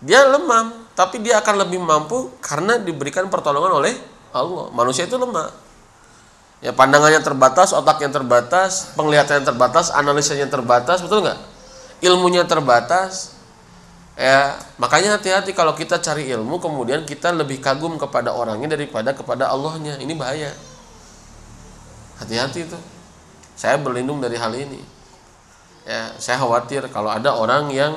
Dia lemah tapi dia akan lebih mampu karena diberikan pertolongan oleh Allah. Manusia itu lemah. Ya pandangannya terbatas, otaknya terbatas, penglihatannya terbatas, analisanya terbatas, betul nggak? Ilmunya terbatas, ya makanya hati-hati kalau kita cari ilmu kemudian kita lebih kagum kepada orangnya daripada kepada Allahnya, ini bahaya. Hati-hati itu. Saya berlindung dari hal ini. Ya, saya khawatir kalau ada orang yang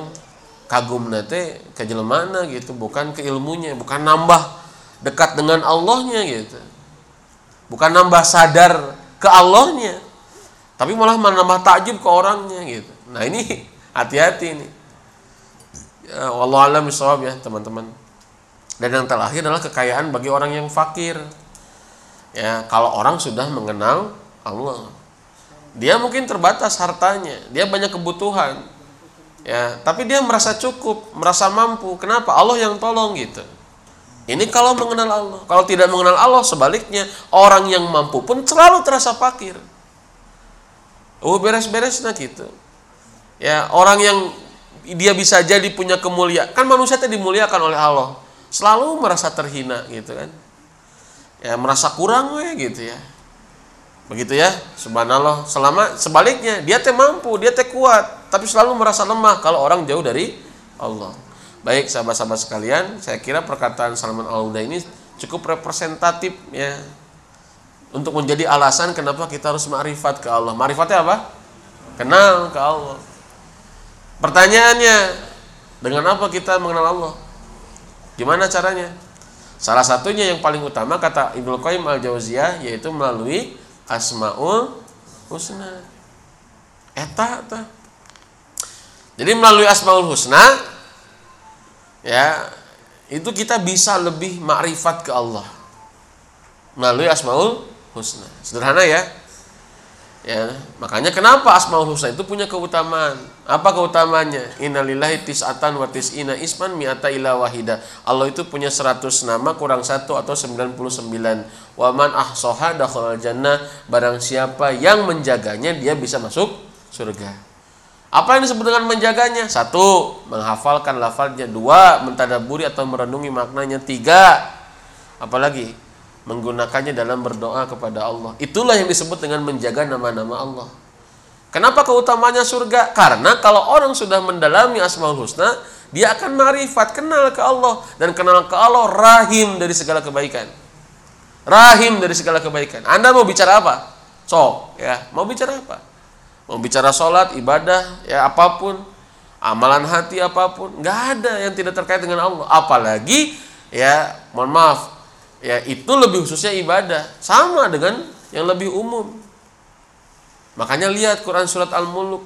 kagum nate ke gitu, bukan ke ilmunya, bukan nambah dekat dengan Allahnya gitu bukan nambah sadar ke Allahnya tapi malah menambah takjub ke orangnya gitu nah ini hati-hati ya, Allah alam ya teman-teman. Dan yang terakhir adalah kekayaan bagi orang yang fakir. Ya kalau orang sudah mengenal Allah. Dia mungkin terbatas hartanya dia banyak kebutuhan. Ya tapi dia merasa cukup merasa mampu. Kenapa? Allah yang tolong gitu. Ini kalau mengenal Allah. Kalau tidak mengenal Allah, sebaliknya orang yang mampu pun selalu terasa fakir. Oh beres-beres nah gitu. Ya orang yang dia bisa jadi punya kemuliaan. Kan manusia itu dimuliakan oleh Allah. Selalu merasa terhina gitu kan. Ya merasa kurang we gitu ya. Begitu ya, subhanallah. Selama sebaliknya dia teh mampu, dia teh kuat, tapi selalu merasa lemah kalau orang jauh dari Allah. Baik sahabat-sahabat sekalian, saya kira perkataan Salman Al-Huda ini cukup representatif ya untuk menjadi alasan kenapa kita harus ma'rifat ke Allah. Ma'rifatnya apa? Kenal ke Allah. Pertanyaannya, dengan apa kita mengenal Allah? Gimana caranya? Salah satunya yang paling utama kata Ibnu Qayyim Al-Jauziyah yaitu melalui Asmaul Husna. Eta, eta. Jadi melalui Asmaul Husna ya itu kita bisa lebih makrifat ke Allah melalui asmaul husna sederhana ya Ya, makanya kenapa Asmaul Husna itu punya keutamaan? Apa keutamaannya? Innalillahi tis'atan wa tis'ina isman mi'ata ila wahida. Allah itu punya 100 nama kurang satu atau 99. Wa man ahsoha dakhalal jannah. Barang siapa yang menjaganya dia bisa masuk surga. Apa yang disebut dengan menjaganya? Satu, menghafalkan lafalnya. Dua, mentadaburi atau merenungi maknanya. Tiga, apalagi? Menggunakannya dalam berdoa kepada Allah. Itulah yang disebut dengan menjaga nama-nama Allah. Kenapa keutamanya surga? Karena kalau orang sudah mendalami Asmaul Husna, dia akan marifat, kenal ke Allah dan kenal ke Allah rahim dari segala kebaikan. Rahim dari segala kebaikan. Anda mau bicara apa? Sok, ya. Mau bicara apa? Mau bicara sholat, ibadah, ya apa pun, amalan hati apa pun, nggak ada yang tidak terkait dengan Allah. Apalagi ya, mohon maaf, ya itu lebih khususnya ibadah. Sama dengan yang lebih umum. Makanya lihat Quran surat Al-Muluk.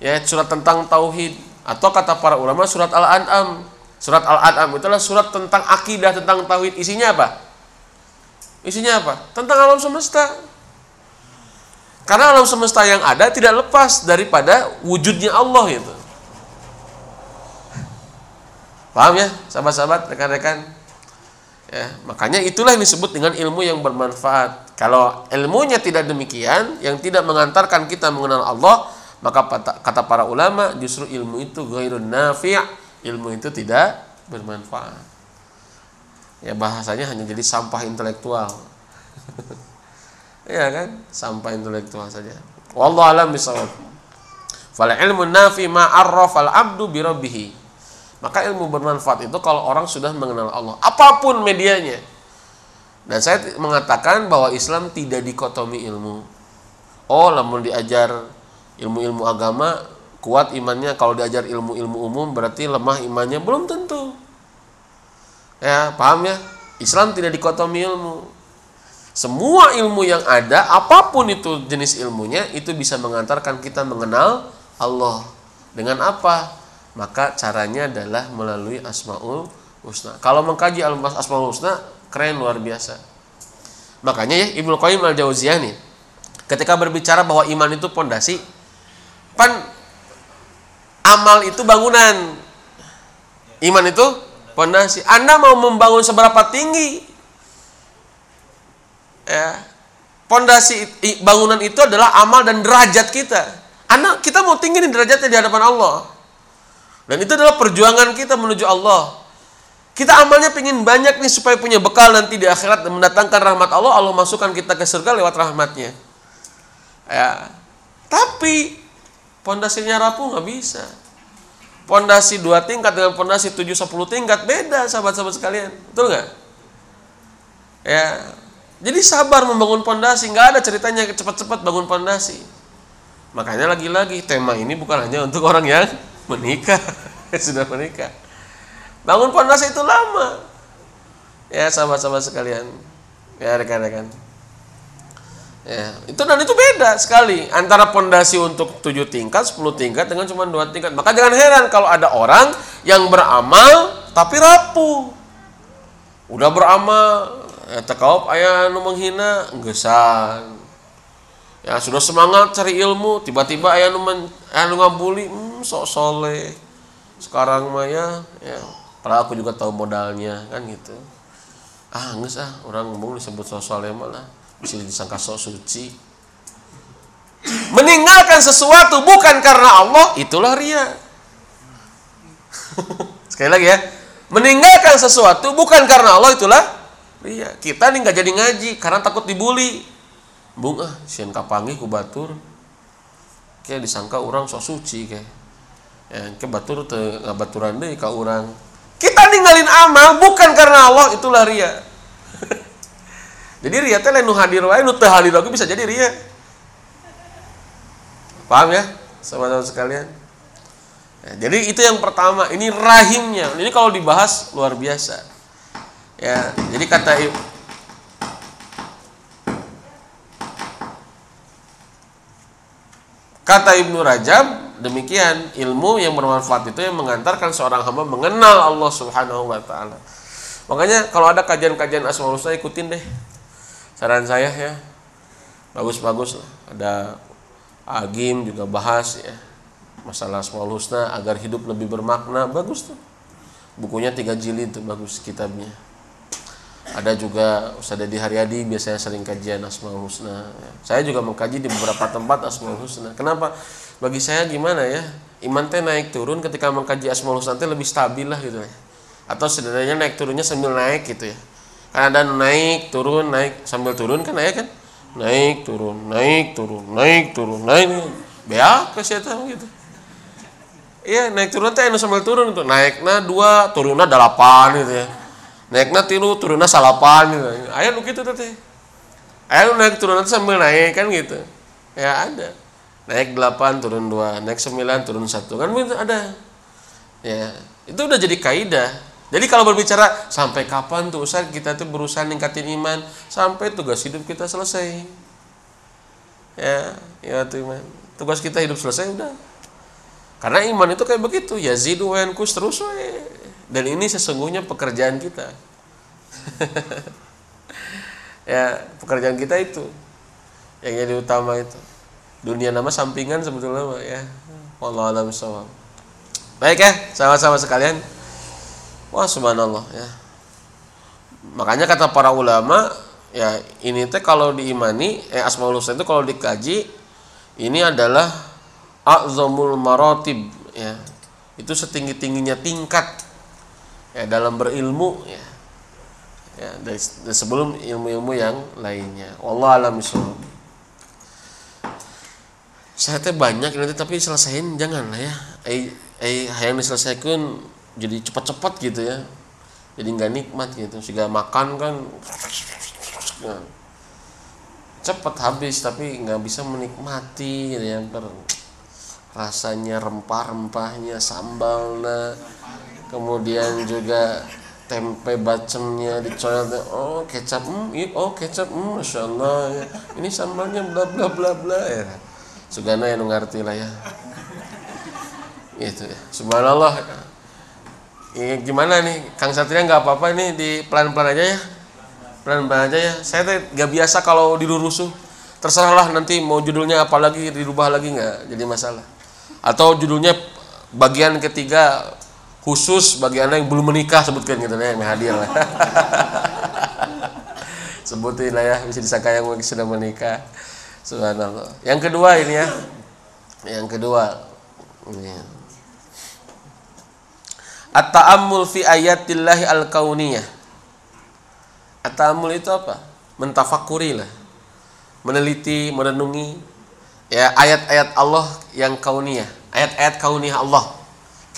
Ya surat tentang tauhid. Atau kata para ulama surat Al-An'am. Surat Al-An'am itulah surat tentang akidah tentang tauhid. Isinya apa? Isinya apa? Tentang alam semesta. Karena alam semesta yang ada tidak lepas daripada wujudnya Allah itu paham ya sahabat-sahabat rekan-rekan Ya, makanya itulah yang disebut dengan ilmu yang bermanfaat. Kalau ilmunya tidak demikian, yang tidak mengantarkan kita mengenal Allah, maka kata para ulama justru ilmu itu ghairun nafi', ilmu itu tidak bermanfaat. Ya bahasanya hanya jadi sampah intelektual. ya kan? Sampah intelektual saja. Wallahu alam bisawab. Fal ilmu nafi ma arrafa al-'abdu bi. Maka ilmu bermanfaat itu kalau orang sudah mengenal Allah, apa pun medianya. Dan saya mengatakan bahwa Islam tidak dikotomi ilmu. Oh, namun diajar ilmu-ilmu agama, kuat imannya. Kalau diajar ilmu-ilmu umum berarti lemah imannya, belum tentu. Ya, paham ya? Islam tidak dikotomi ilmu. Semua ilmu yang ada, apa pun itu jenis ilmunya, itu bisa mengantarkan kita mengenal Allah. Dengan apa? Maka caranya adalah melalui Asmaul Husna. Kalau mengkaji Asmaul Husna keren luar biasa. Makanya ya Ibnu Qayyim al-Jauziyah nih ketika berbicara bahwa iman itu pondasi pan amal itu bangunan. Iman itu pondasi. Anda mau membangun seberapa tinggi? Ya. Pondasi bangunan itu adalah amal dan derajat kita. Anda kita mau tinggi nih derajatnya di hadapan Allah. Dan itu adalah perjuangan kita menuju Allah. Kita amalnya ingin banyak nih supaya punya bekal nanti di akhirat dan mendatangkan rahmat Allah. Allah masukkan kita ke surga lewat rahmatnya. Ya. Tapi pondasinya rapuh nggak bisa. Pondasi dua tingkat dengan pondasi tujuh sepuluh tingkat beda sahabat-sahabat sekalian. Betul nggak? Ya. Jadi sabar membangun pondasi. Nggak ada ceritanya cepat-cepat bangun pondasi. Makanya lagi-lagi tema ini bukan hanya untuk orang yang menikah. Sudah menikah. Bangun pondasi itu lama. Ya sahabat-sahabat sekalian. Ya rekan-rekan. Ya itu dan itu beda sekali antara pondasi untuk tujuh tingkat 10 tingkat dengan cuma dua tingkat. Maka jangan heran kalau ada orang yang beramal tapi rapuh. Udah beramal ya tekaup ayah nu menghina gesan ya sudah semangat cari ilmu tiba-tiba ayah nu anu ngabuli hmm, sok soleh. Sekarang Maya ya padahal aku juga tahu modalnya kan gitu. Ah nggak ah orang ngomong disebut sok soleh malah bisa disangka sok suci. Meninggalkan sesuatu bukan karena Allah itulah ria. Sekali lagi ya. Meninggalkan sesuatu bukan karena Allah itulah ria. Kita nih nggak jadi ngaji karena takut dibully. Bunga sian kapangi ku batur? Kayak disangka orang sok suci kayak. ya batur te ngabaturan deh ka orang kita ninggalin amal bukan karena Allah itulah ria. Jadi ria teh lain hadir wae nu teu hadir bisa jadi ria. Paham ya sahabat-sahabat sekalian? Ya, jadi itu yang pertama ini rahimnya. Ini kalau dibahas luar biasa. Ya jadi kata Kata Ibnu Rajab, demikian ilmu yang bermanfaat itu yang mengantarkan seorang hamba mengenal Allah Subhanahu wa taala. Makanya kalau ada kajian-kajian Asmaul Husna ikutin deh. Saran saya ya. bagus-bagus lah ada Agim juga bahas ya masalah Asmaul Husna agar hidup lebih bermakna bagus tuh bukunya tiga jilid tuh bagus kitabnya ada juga Ustaz Dedi Haryadi biasanya sering kajian Asmaul Husna. Saya juga mengkaji di beberapa tempat Asmaul Husna. Kenapa? Bagi saya gimana ya? Iman teh naik turun ketika mengkaji Asmaul Husna teh lebih stabil lah gitu ya. Atau sebenarnya naik turunnya sambil naik gitu ya. Kan ada naik turun naik sambil turun kan ya kan? Naik turun naik turun naik turun naik. Beak ke siapa gitu. Iya naik turun teh sambil turun itu naik na dua turunnya delapan gitu ya naik na tilu turunnya salapan gitu ayah lu gitu teh ayah lu naik turun sambil naik kan gitu ya ada naik delapan turun dua naik sembilan turun satu kan itu ada ya itu udah jadi kaidah jadi kalau berbicara sampai kapan tuh Ustaz kita tuh berusaha ningkatin iman sampai tugas hidup kita selesai. Ya, ya tuh iman. Tugas kita hidup selesai udah. Karena iman itu kayak begitu, wa yankus terus. Dan ini sesungguhnya pekerjaan kita. ya, pekerjaan kita itu yang jadi utama itu. Dunia nama sampingan sebetulnya ya. Wallahu a'lam Baik ya, sama-sama sekalian. Wah subhanallah ya. Makanya kata para ulama ya ini teh kalau diimani eh asmaul husna itu kalau dikaji ini adalah azamul maratib ya. Itu setinggi-tingginya tingkat ya dalam berilmu ya. Ya, dari, dari sebelum ilmu-ilmu yang lainnya. Allah alam Saya teh banyak nanti tapi selesaiin jangan lah ya. Eh, eh diselesaikan jadi cepat-cepat gitu ya jadi nggak nikmat gitu sehingga makan kan nah, cepat habis tapi nggak bisa menikmati gitu ya rasanya rempah-rempahnya sambalnya kemudian juga tempe bacemnya dicoyot oh kecap hmm, oh kecap hmm, masya Allah ya. ini sambalnya bla bla bla bla ya. Sugana yang ngerti lah ya. Itu ya. Subhanallah. Ya, gimana nih? Kang Satria nggak apa-apa nih di pelan-pelan aja ya? Pelan-pelan aja ya. Saya tuh nggak biasa kalau dilurusuh terserahlah nanti mau judulnya apa lagi dirubah lagi nggak jadi masalah. Atau judulnya bagian ketiga khusus bagi anda yang belum menikah sebutkan gitu ya yang hadir lah sebutin lah ya bisa disangka yang sudah menikah subhanallah yang kedua ini ya yang kedua ini At-ta'ammul fi ayatillahi al-kauniyah. At-ta'ammul itu apa? Mentafakuri lah. Meneliti, merenungi ya ayat-ayat Allah yang kauniyah, ayat-ayat kauniyah Allah.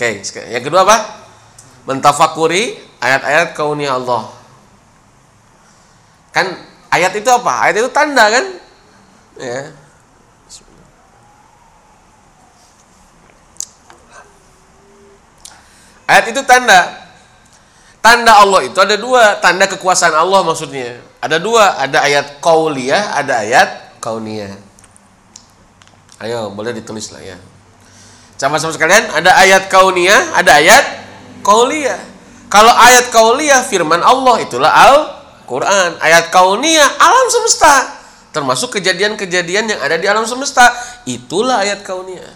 Oke, okay. yang kedua apa? Mentafakuri ayat-ayat kauniyah Allah. Kan ayat itu apa? Ayat itu tanda kan? Ya. Ayat itu tanda. Tanda Allah itu ada dua, tanda kekuasaan Allah maksudnya. Ada dua, ada ayat kauliyah, ada ayat kauniyah. Ayo, boleh ditulis lah ya. Sama-sama sekalian, ada ayat kauniyah, ada ayat kauliyah. Kalau ayat kauliyah firman Allah itulah Al-Qur'an. Ayat kauniyah alam semesta. Termasuk kejadian-kejadian yang ada di alam semesta. Itulah ayat kauniyah.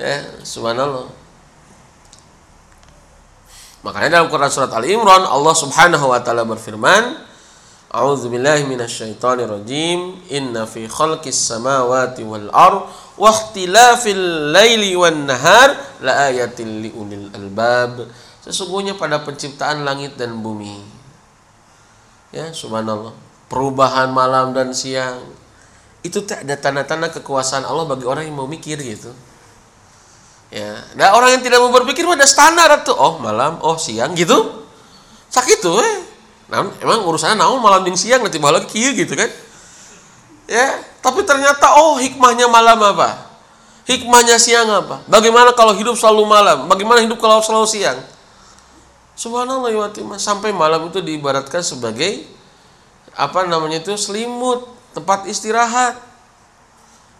Ya, subhanallah. Makanya dalam Quran surat Al Imran Allah Subhanahu wa taala berfirman, A'udzu billahi minasyaitonir rajim. Inna fi khalqis samawati wal ard wa ikhtilafil laili wan nahar la ayatin liulil albab. Sesungguhnya pada penciptaan langit dan bumi. Ya, subhanallah. Perubahan malam dan siang. Itu tak ada tanda-tanda kekuasaan Allah bagi orang yang mau mikir gitu. Ya, nah orang yang tidak mau berpikir ada standar tuh. Oh malam, oh siang gitu. Sakit tuh, eh. Nah, emang urusannya naon malam dan siang nanti malah kieu gitu kan. Ya, tapi ternyata oh hikmahnya malam apa? Hikmahnya siang apa? Bagaimana kalau hidup selalu malam? Bagaimana hidup kalau selalu siang? Subhanallah ya sampai malam itu diibaratkan sebagai apa namanya itu selimut, tempat istirahat.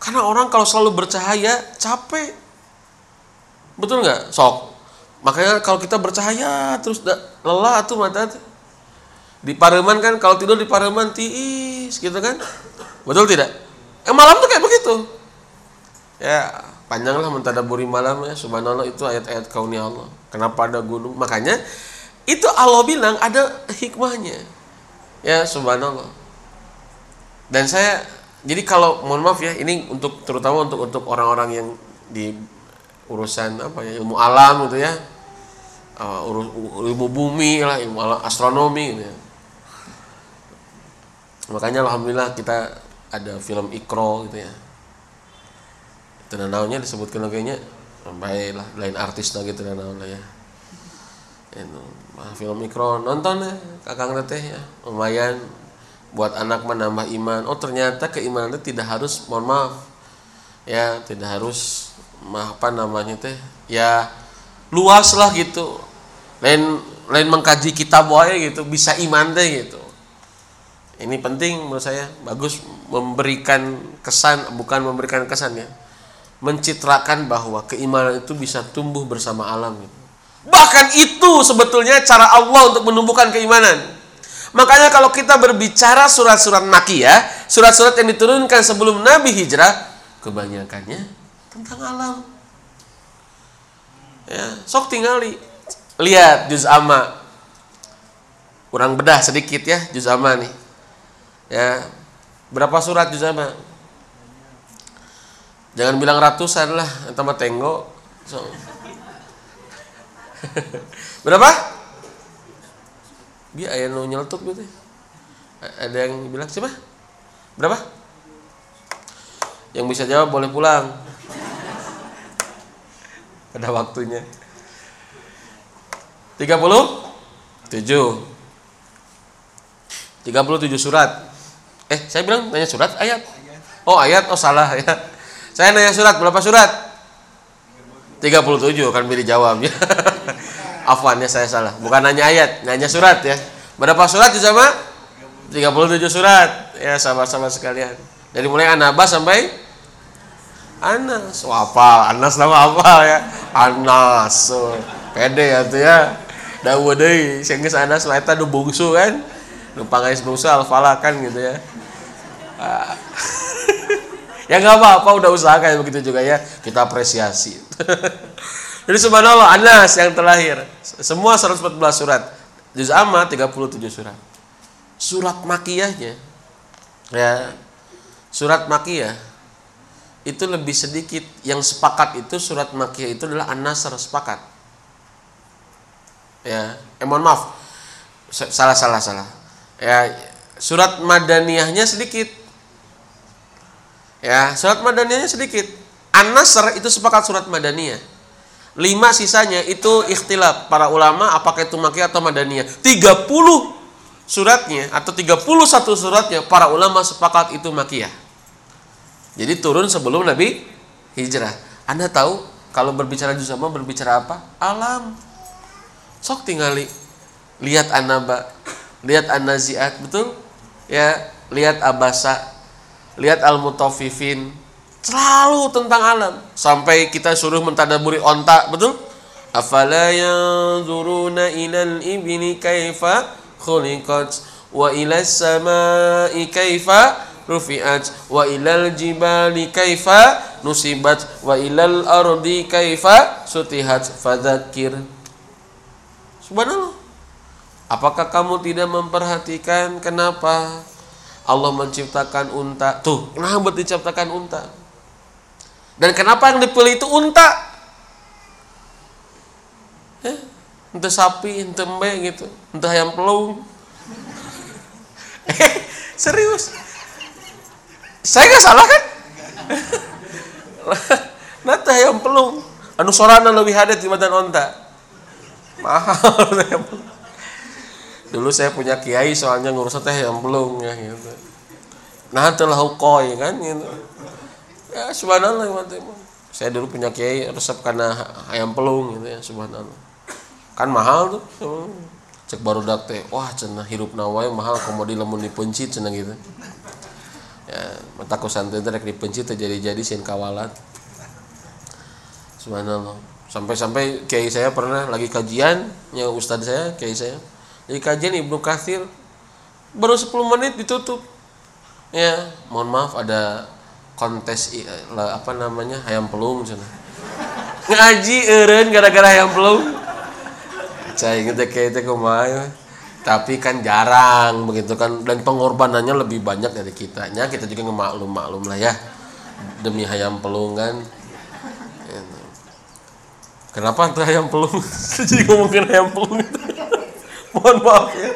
Karena orang kalau selalu bercahaya capek Betul nggak? Sok. Makanya kalau kita bercahaya terus lelah tuh mata di pareman kan kalau tidur di pareman tiis gitu kan betul tidak? Eh malam tuh kayak begitu. Ya panjanglah mentadaburi malam ya. Subhanallah itu ayat-ayat kaunia Allah. Kenapa ada gunung? Makanya itu Allah bilang ada hikmahnya. Ya subhanallah. Dan saya jadi kalau mohon maaf ya ini untuk terutama untuk untuk orang-orang yang di urusan apa ya ilmu alam gitu ya. Uh, ilmu bumi lah ilmu alam, astronomi gitu ya. Makanya alhamdulillah kita ada film ikro gitu ya. Itu nanaunya disebutkan lagi baik lah lain artis lagi itu nanau lah ya. Itu film ikro nonton ya kakang teteh ya lumayan. Buat anak menambah iman. Oh ternyata keimanan itu tidak harus mohon maaf ya tidak harus apa namanya teh ya luas lah gitu. Lain lain mengkaji kitab wae gitu bisa iman deh gitu ini penting menurut saya bagus memberikan kesan bukan memberikan kesan ya. Mencitrakan bahwa keimanan itu bisa tumbuh bersama alam gitu. bahkan itu sebetulnya cara Allah untuk menumbuhkan keimanan. Makanya kalau kita berbicara surat-surat makiyah surat-surat yang diturunkan sebelum Nabi hijrah kebanyakannya tentang alam. Ya sok tinggali lihat juz amma kurang bedah sedikit ya juz amma nih Ya. Berapa surat juz amma? Jangan bilang ratusan lah, entah mah tenggo. So. Berapa? Dia ayah nu nyeletuk gitu. Ada yang bilang siapa? Berapa? Yang bisa jawab boleh pulang. Pada waktunya. 30 7 37 surat Eh, saya bilang nanya surat ayat. Oh, ayat. Oh, salah ya. Saya nanya surat berapa surat? 37 kan pilih jawab ya. Afwan ya saya salah. Bukan nanya ayat, nanya surat ya. Berapa surat di sama? 37 surat. Ya, sahabat-sahabat sekalian. Dari mulai Anaba sampai Anas. Wah, apa? Anas nama apa ya? Anas. So, pede ya tuh ya. Dawa deui, sing Anas mah eta bungsu kan numpang ais bungsu alfala kan gitu ya. Ah. ya nggak apa-apa udah usaha kayak begitu juga ya. Kita apresiasi. Jadi subhanallah Anas yang terlahir. Semua 114 surat. Juz amma 37 surat. Surat makiyahnya. Ya surat makiyah. Itu lebih sedikit. Yang sepakat itu surat makiyah itu adalah An-Nasr sepakat. Ya eh maaf. Salah salah salah ya surat madaniyahnya sedikit. Ya surat madaniyahnya sedikit. An-Nasr itu sepakat surat madaniyah. Lima sisanya itu ikhtilaf. Para ulama apakah itu makiyah atau madaniyah? 30 suratnya atau 31 suratnya para ulama sepakat itu makiyah. Jadi turun sebelum Nabi hijrah. Anda tahu kalau berbicara juz berbicara apa? Alam. Sok tinggali lihat anaba lihat an-naziat betul? Ya lihat abasa lihat al-mutaffifin. Selalu tentang alam. Sampai kita suruh mentadaburi onta betul? Afala yanzuruna ilal ibni kaifa khuliqat? Wa ila samai kaifa rufi'at? Wa ilal jibali kaifa nusibat? Wa ilal ardi kaifa sutihat? Fadzakir. Subhanallah Apakah kamu tidak memperhatikan kenapa Allah menciptakan unta? Tuh, kenapa diciptakan unta? Dan kenapa yang dipilih itu unta? Eh, entah sapi, entah embe gitu, entah yang pelung. Eh, serius? Saya nggak salah kan? Nata yang pelung. Anu sorana lebih hadat di badan onta. Mahal yang pelung dulu saya punya kiai soalnya ngurus teh yang belum ya gitu. Nah telah hukoi kan gitu. Ya subhanallah saya dulu punya kiai resep karena ayam pelung gitu ya subhanallah. Kan mahal tuh cek baru teh wah cenah hirup nawai mahal komodi lemun dipencit cenah gitu. Ya mataku santai rek dipencit terjadi jadi sin kawalan. Subhanallah. Sampai-sampai kiai saya pernah lagi kajian ya ustadz saya kiai saya jadi kajian Ibnu Katsir baru 10 menit ditutup. Ya mohon maaf ada kontes apa namanya ayam pelung cina ngaji eren gara-gara ayam pelung cai gitu kayak itu kumaha tapi kan jarang begitu kan dan pengorbanannya lebih banyak dari kita nya kita juga ngemaklum maklum lah ya demi ayam pelung kan. Gitu. kenapa tuh ayam pelung jadi ngomongin ayam pelung mohon maaf ya.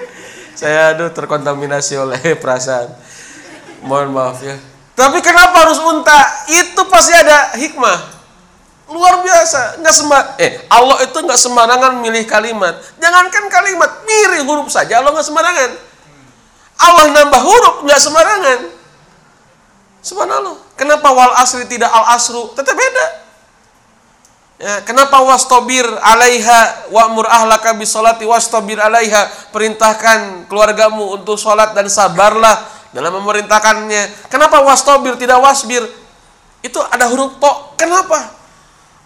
Saya aduh terkontaminasi oleh perasaan. Mohon maaf ya. Tapi kenapa harus unta? Itu pasti ada hikmah. Luar biasa. Nggak sembar eh Allah itu nggak sembarangan milih kalimat. Jangankan kalimat mirip huruf saja Allah nggak sembarangan. Allah nambah huruf nggak sembarangan. Subhanallah. Kenapa wal asri tidak al asru? Tetap beda kenapa wastobir alaiha wa'mur ahlaka bisolati wastobir alaiha perintahkan keluargamu untuk sholat dan sabarlah dalam memerintahkannya kenapa wastobir tidak wasbir itu ada huruf to kenapa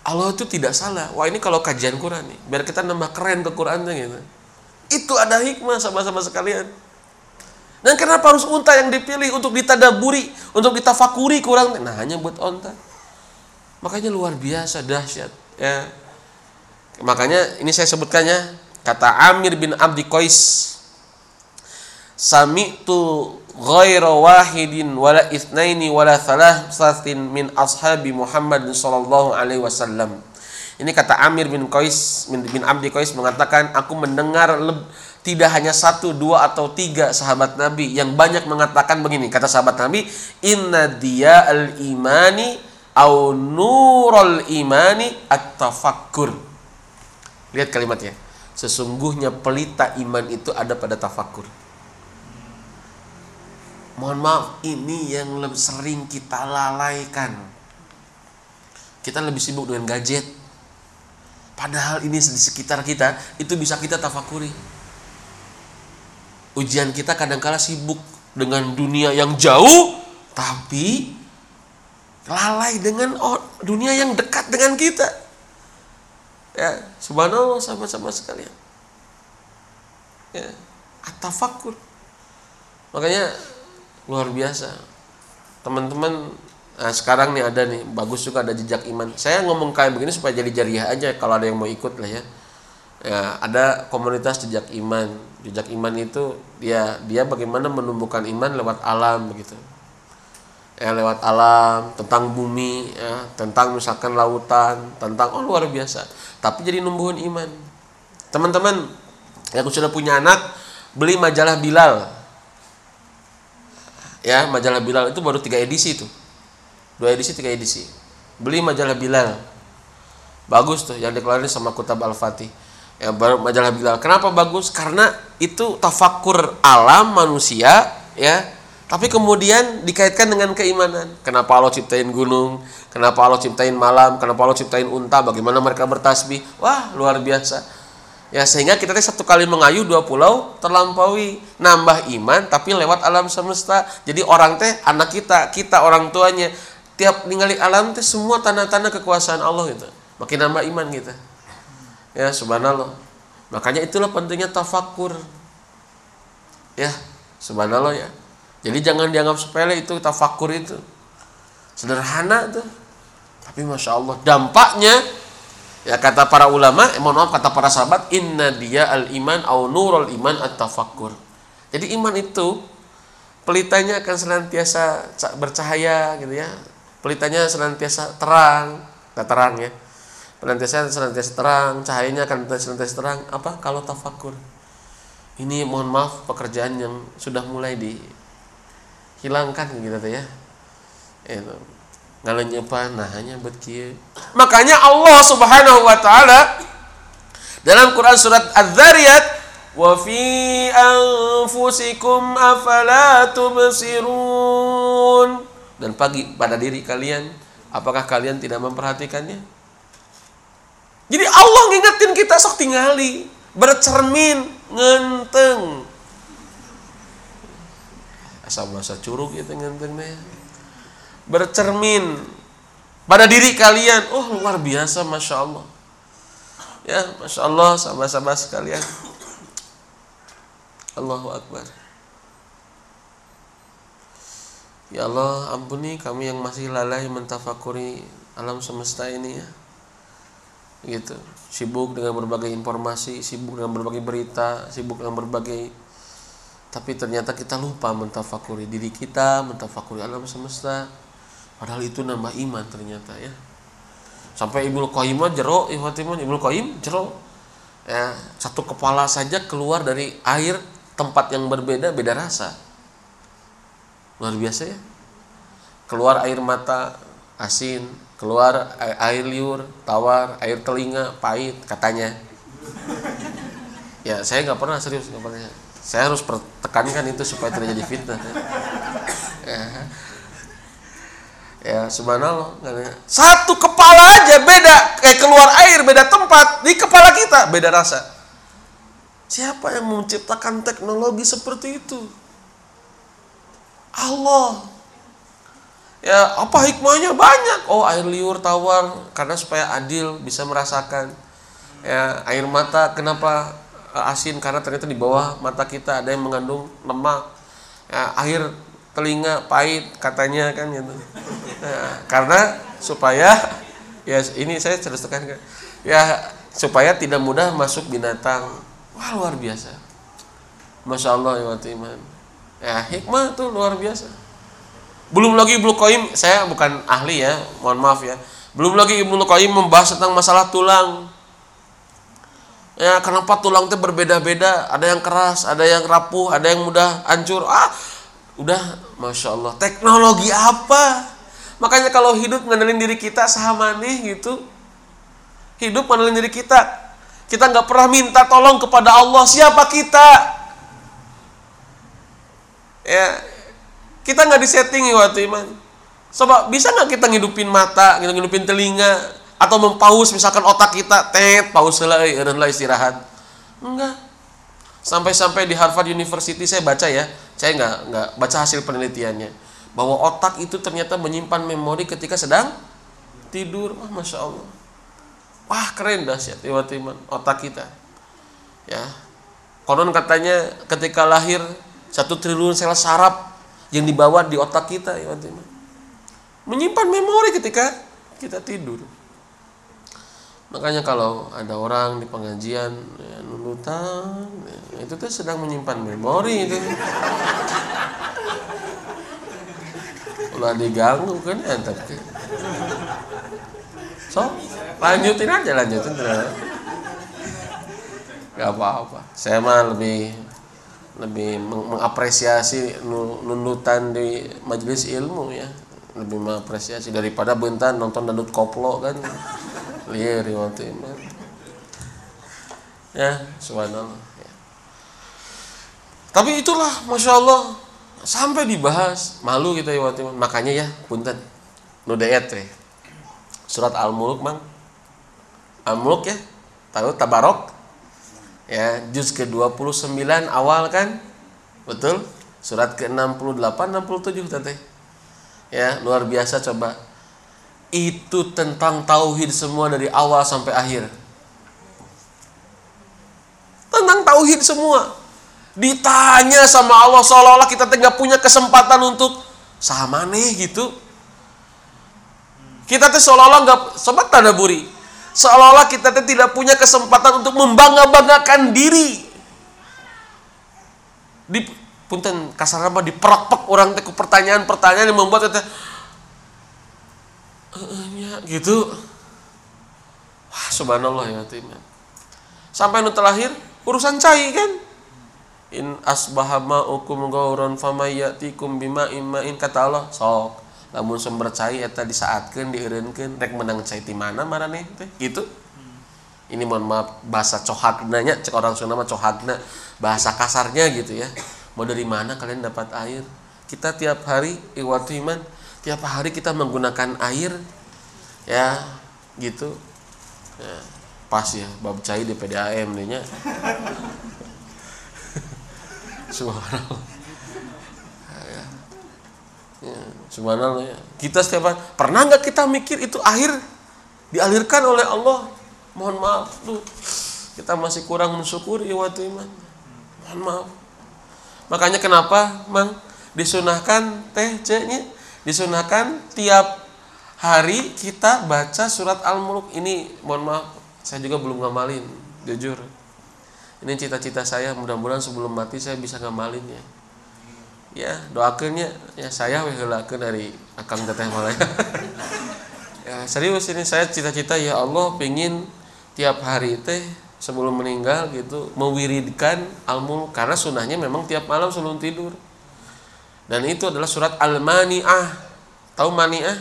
Allah itu tidak salah. Wah ini kalau kajian Quran nih, biar kita nambah keren ke Qurannya gitu. Itu ada hikmah sama-sama sekalian. Dan kenapa harus unta yang dipilih untuk ditadaburi, untuk ditafakuri Quran? Nah hanya buat unta. Makanya luar biasa dahsyat. Ya. Makanya ini saya sebutkannya kata Amir bin Abdi Qais. Sami tu ghaira wahidin wala itsnaini wala thalathatin min ashabi Muhammad sallallahu alaihi wasallam. Ini kata Amir bin Qais bin, bin Abdi Qais mengatakan aku mendengar tidak hanya satu, dua atau tiga sahabat Nabi yang banyak mengatakan begini kata sahabat Nabi inna dia al imani au nurul imani at-tafakkur. Lihat kalimatnya. Sesungguhnya pelita iman itu ada pada tafakur mohon maaf ini yang lebih sering kita lalaikan kita lebih sibuk dengan gadget padahal ini di sekitar kita itu bisa kita tafakuri ujian kita kadangkala sibuk dengan dunia yang jauh tapi lalai dengan dunia yang dekat dengan kita. Ya subhanallah sama-sama sekalian. Ya atafakur makanya luar biasa. Teman-teman nah sekarang nih ada nih bagus juga ada jejak iman. Saya ngomong kayak begini supaya jadi jariah aja kalau ada yang mau ikut lah ya. Ya ada komunitas jejak iman. Jejak iman itu dia dia bagaimana menumbuhkan iman lewat alam begitu ya lewat alam tentang bumi ya tentang misalkan lautan tentang oh luar biasa. Tapi jadi numbuhin iman. Teman-teman yang sudah punya anak beli majalah Bilal. Ya majalah Bilal itu baru tiga edisi itu dua edisi tiga edisi. Beli majalah Bilal. Bagus tuh yang dikeluarin sama Kutab Al Fatih ya baru majalah Bilal. Kenapa bagus? Karena itu tafakur alam manusia ya tapi kemudian dikaitkan dengan keimanan. Kenapa Allah ciptain gunung? Kenapa Allah ciptain malam? Kenapa Allah ciptain unta? Bagaimana mereka bertasbih? Wah luar biasa. Ya sehingga kita teh satu kali mengayu dua pulau terlampaui. Nambah iman tapi lewat alam semesta. Jadi orang teh anak kita kita orang tuanya. Tiap ningali alam teh semua tanda-tanda kekuasaan Allah gitu. Makin nambah iman kita. Ya subhanallah. Makanya itulah pentingnya tafakur ya subhanallah ya jadi jangan dianggap sepele itu tafakur itu sederhana tuh tapi masya Allah dampaknya Ya kata para ulama, eh, mohon maaf kata para sahabat, inna dia al iman au nurul iman at tafakkur. Jadi iman itu pelitanya akan senantiasa bercahaya gitu ya. Pelitanya senantiasa terang, tak terang ya. Senantiasa senantiasa terang, cahayanya akan senantiasa terang. Apa kalau tafakur? Ini mohon maaf pekerjaan yang sudah mulai dihilangkan gitu ya. Itu. Ngalenyepan nah hanya buat makanya Allah Subhanahu wa taala dalam Quran surat Az-Zariyat wa fi anfusikum afala tubsirun. Dan pagi pada diri kalian apakah kalian tidak memperhatikannya? Jadi Allah ngingetin kita sok tingali bercermin ngenteng asal bahasa curug gitu ngentengnya bercermin pada diri kalian. Oh luar biasa, masya Allah. Ya, masya Allah, sama-sama sekalian. Allahu Akbar. Ya Allah, ampuni kami yang masih lalai mentafakuri alam semesta ini ya. Gitu. Sibuk dengan berbagai informasi, sibuk dengan berbagai berita, sibuk dengan berbagai tapi ternyata kita lupa mentafakuri diri kita, mentafakuri alam semesta. Padahal itu nambah iman ternyata ya. Sampai Ibnu Qayyim jero, Ikhwatiman Ibnu Qayyim jero. Ya, satu kepala saja keluar dari air tempat yang berbeda beda rasa. Luar biasa ya. Keluar air mata asin, keluar air liur, tawar, air telinga pahit katanya. Ya, saya nggak pernah serius nggak pernah saya harus pertekankan itu supaya tidak jadi fitnah. Ya, ya subhanallah satu kepala aja beda kayak keluar air beda tempat di kepala kita beda rasa. Siapa yang menciptakan teknologi seperti itu? Allah. Ya apa hikmahnya? Banyak. Oh air liur tawar karena supaya adil bisa merasakan. Ya air mata kenapa asin karena ternyata di bawah mata kita ada yang mengandung lemak ya, air telinga pahit katanya kan gitu. Ya, karena supaya ya ini saya terus tekankan ya supaya tidak mudah masuk binatang. Wah luar biasa. Masya Allah ya iman. Ya hikmah tuh luar biasa. Belum lagi Ibnu Qayyim saya bukan ahli ya mohon maaf ya. Belum lagi Ibnu Qayyim membahas tentang masalah tulang Ya, kenapa tulang itu berbeda-beda? Ada yang keras, ada yang rapuh, ada yang mudah hancur. Ah, udah, masya Allah. Teknologi apa? Makanya kalau hidup ngandelin diri kita sama nih gitu. Hidup ngandelin diri kita. Kita nggak pernah minta tolong kepada Allah. Siapa kita? Ya, kita nggak disetting ya waktu iman. Coba bisa nggak kita ngidupin mata, ngidupin telinga, atau mempaus misalkan otak kita tet paus lah lah istirahat. Enggak. Sampai-sampai di Harvard University saya baca ya saya enggak enggak baca hasil penelitiannya bahwa otak itu ternyata menyimpan memori ketika sedang tidur. Wah masya Allah. Wah keren dahsyat tiba-tiba otak kita. Ya. Konon katanya ketika lahir satu triliun sel saraf yang dibawa di otak kita ya menyimpan memori ketika kita tidur Makanya kalau ada orang di pengajian ya, nunutan, ya, itu tuh sedang menyimpan memori itu. Ulah diganggu kan ya tapi. So, lanjutin aja lanjutin. Gak apa-apa. Saya mah lebih lebih mengapresiasi nunutan di majelis ilmu ya lebih mengapresiasi daripada bentan nonton dangdut koplo kan liar waktu itu ya subhanallah. Ya. tapi itulah masya Allah sampai dibahas malu kita ya waktu makanya ya punten. Nudayat teh surat al muluk mang al muluk ya. Tahu tabarok? Ya juz ke 29 awal kan? Betul? Surat ke 68 67 tante. Ya luar biasa coba itu tentang tauhid semua dari awal sampai akhir. Tentang tauhid semua. Ditanya sama Allah seolah-olah kita tidak punya kesempatan untuk sama nih gitu. Kita tuh seolah-olah nggak sobat buri. Seolah-olah kita tuh tidak punya kesempatan untuk membangga-banggakan diri. Di punten kasar apa diperak-pek orang teh pertanyaan-pertanyaan yang membuat kita ya gitu. Wah subhanallah ya timnya sampai nu terakhir urusan cai kan? In asbahama ukum gauron famayatikum bima imain kata Allah. Sok. Lamun sumber cai eta disaatkeun dieureunkeun rek menang cai di mana marane teh? Gitu. Ini mohon maaf bahasa cohagna nya cek orang Sunda mah cohagna bahasa kasarnya gitu ya. Mau dari mana kalian dapat air? Kita tiap hari iwatu iman tiap hari kita menggunakan air ya gitu. Ya, pas ya bab cai di PDAM nya. Subhanallah. Ya, ya, ya. kita setiap hari pernah nggak kita mikir itu air dialirkan oleh Allah? Mohon maaf tuh. Kita masih kurang mensyukuri waktu iman. Mohon maaf. Makanya kenapa mang disunahkan teh ceknya disunahkan tiap hari kita baca surat Al-Mulk ini mohon maaf saya juga belum ngamalin jujur. Ini cita-cita saya mudah-mudahan sebelum mati saya bisa ngamalin ya. Ya doakannya ya saya wehelakeun dari akang teteh malaya ya. Serius ini saya cita-cita ya Allah pingin tiap hari teh sebelum meninggal gitu mewiridkan al-mulk karena sunahnya memang tiap malam sebelum tidur dan itu adalah surat al-mani'ah. Tahu mani'ah?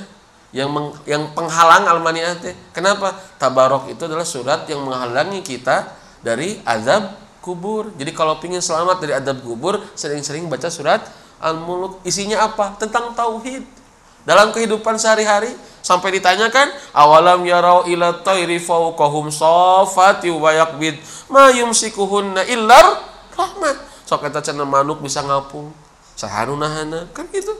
Yang meng, yang penghalang al-mani'ah kenapa? Tabarok itu adalah surat yang menghalangi kita dari azab kubur. Jadi kalau ingin selamat dari azab kubur sering-sering baca surat al-mulk isinya apa? Tentang tauhid. Dalam kehidupan sehari-hari sampai ditanyakan awalam yarau ila tayri fawqahum safati wa yakbid ma yumsikuhunna illar rahmat sok eta cenah manuk bisa ngapung saharunahana kan gitu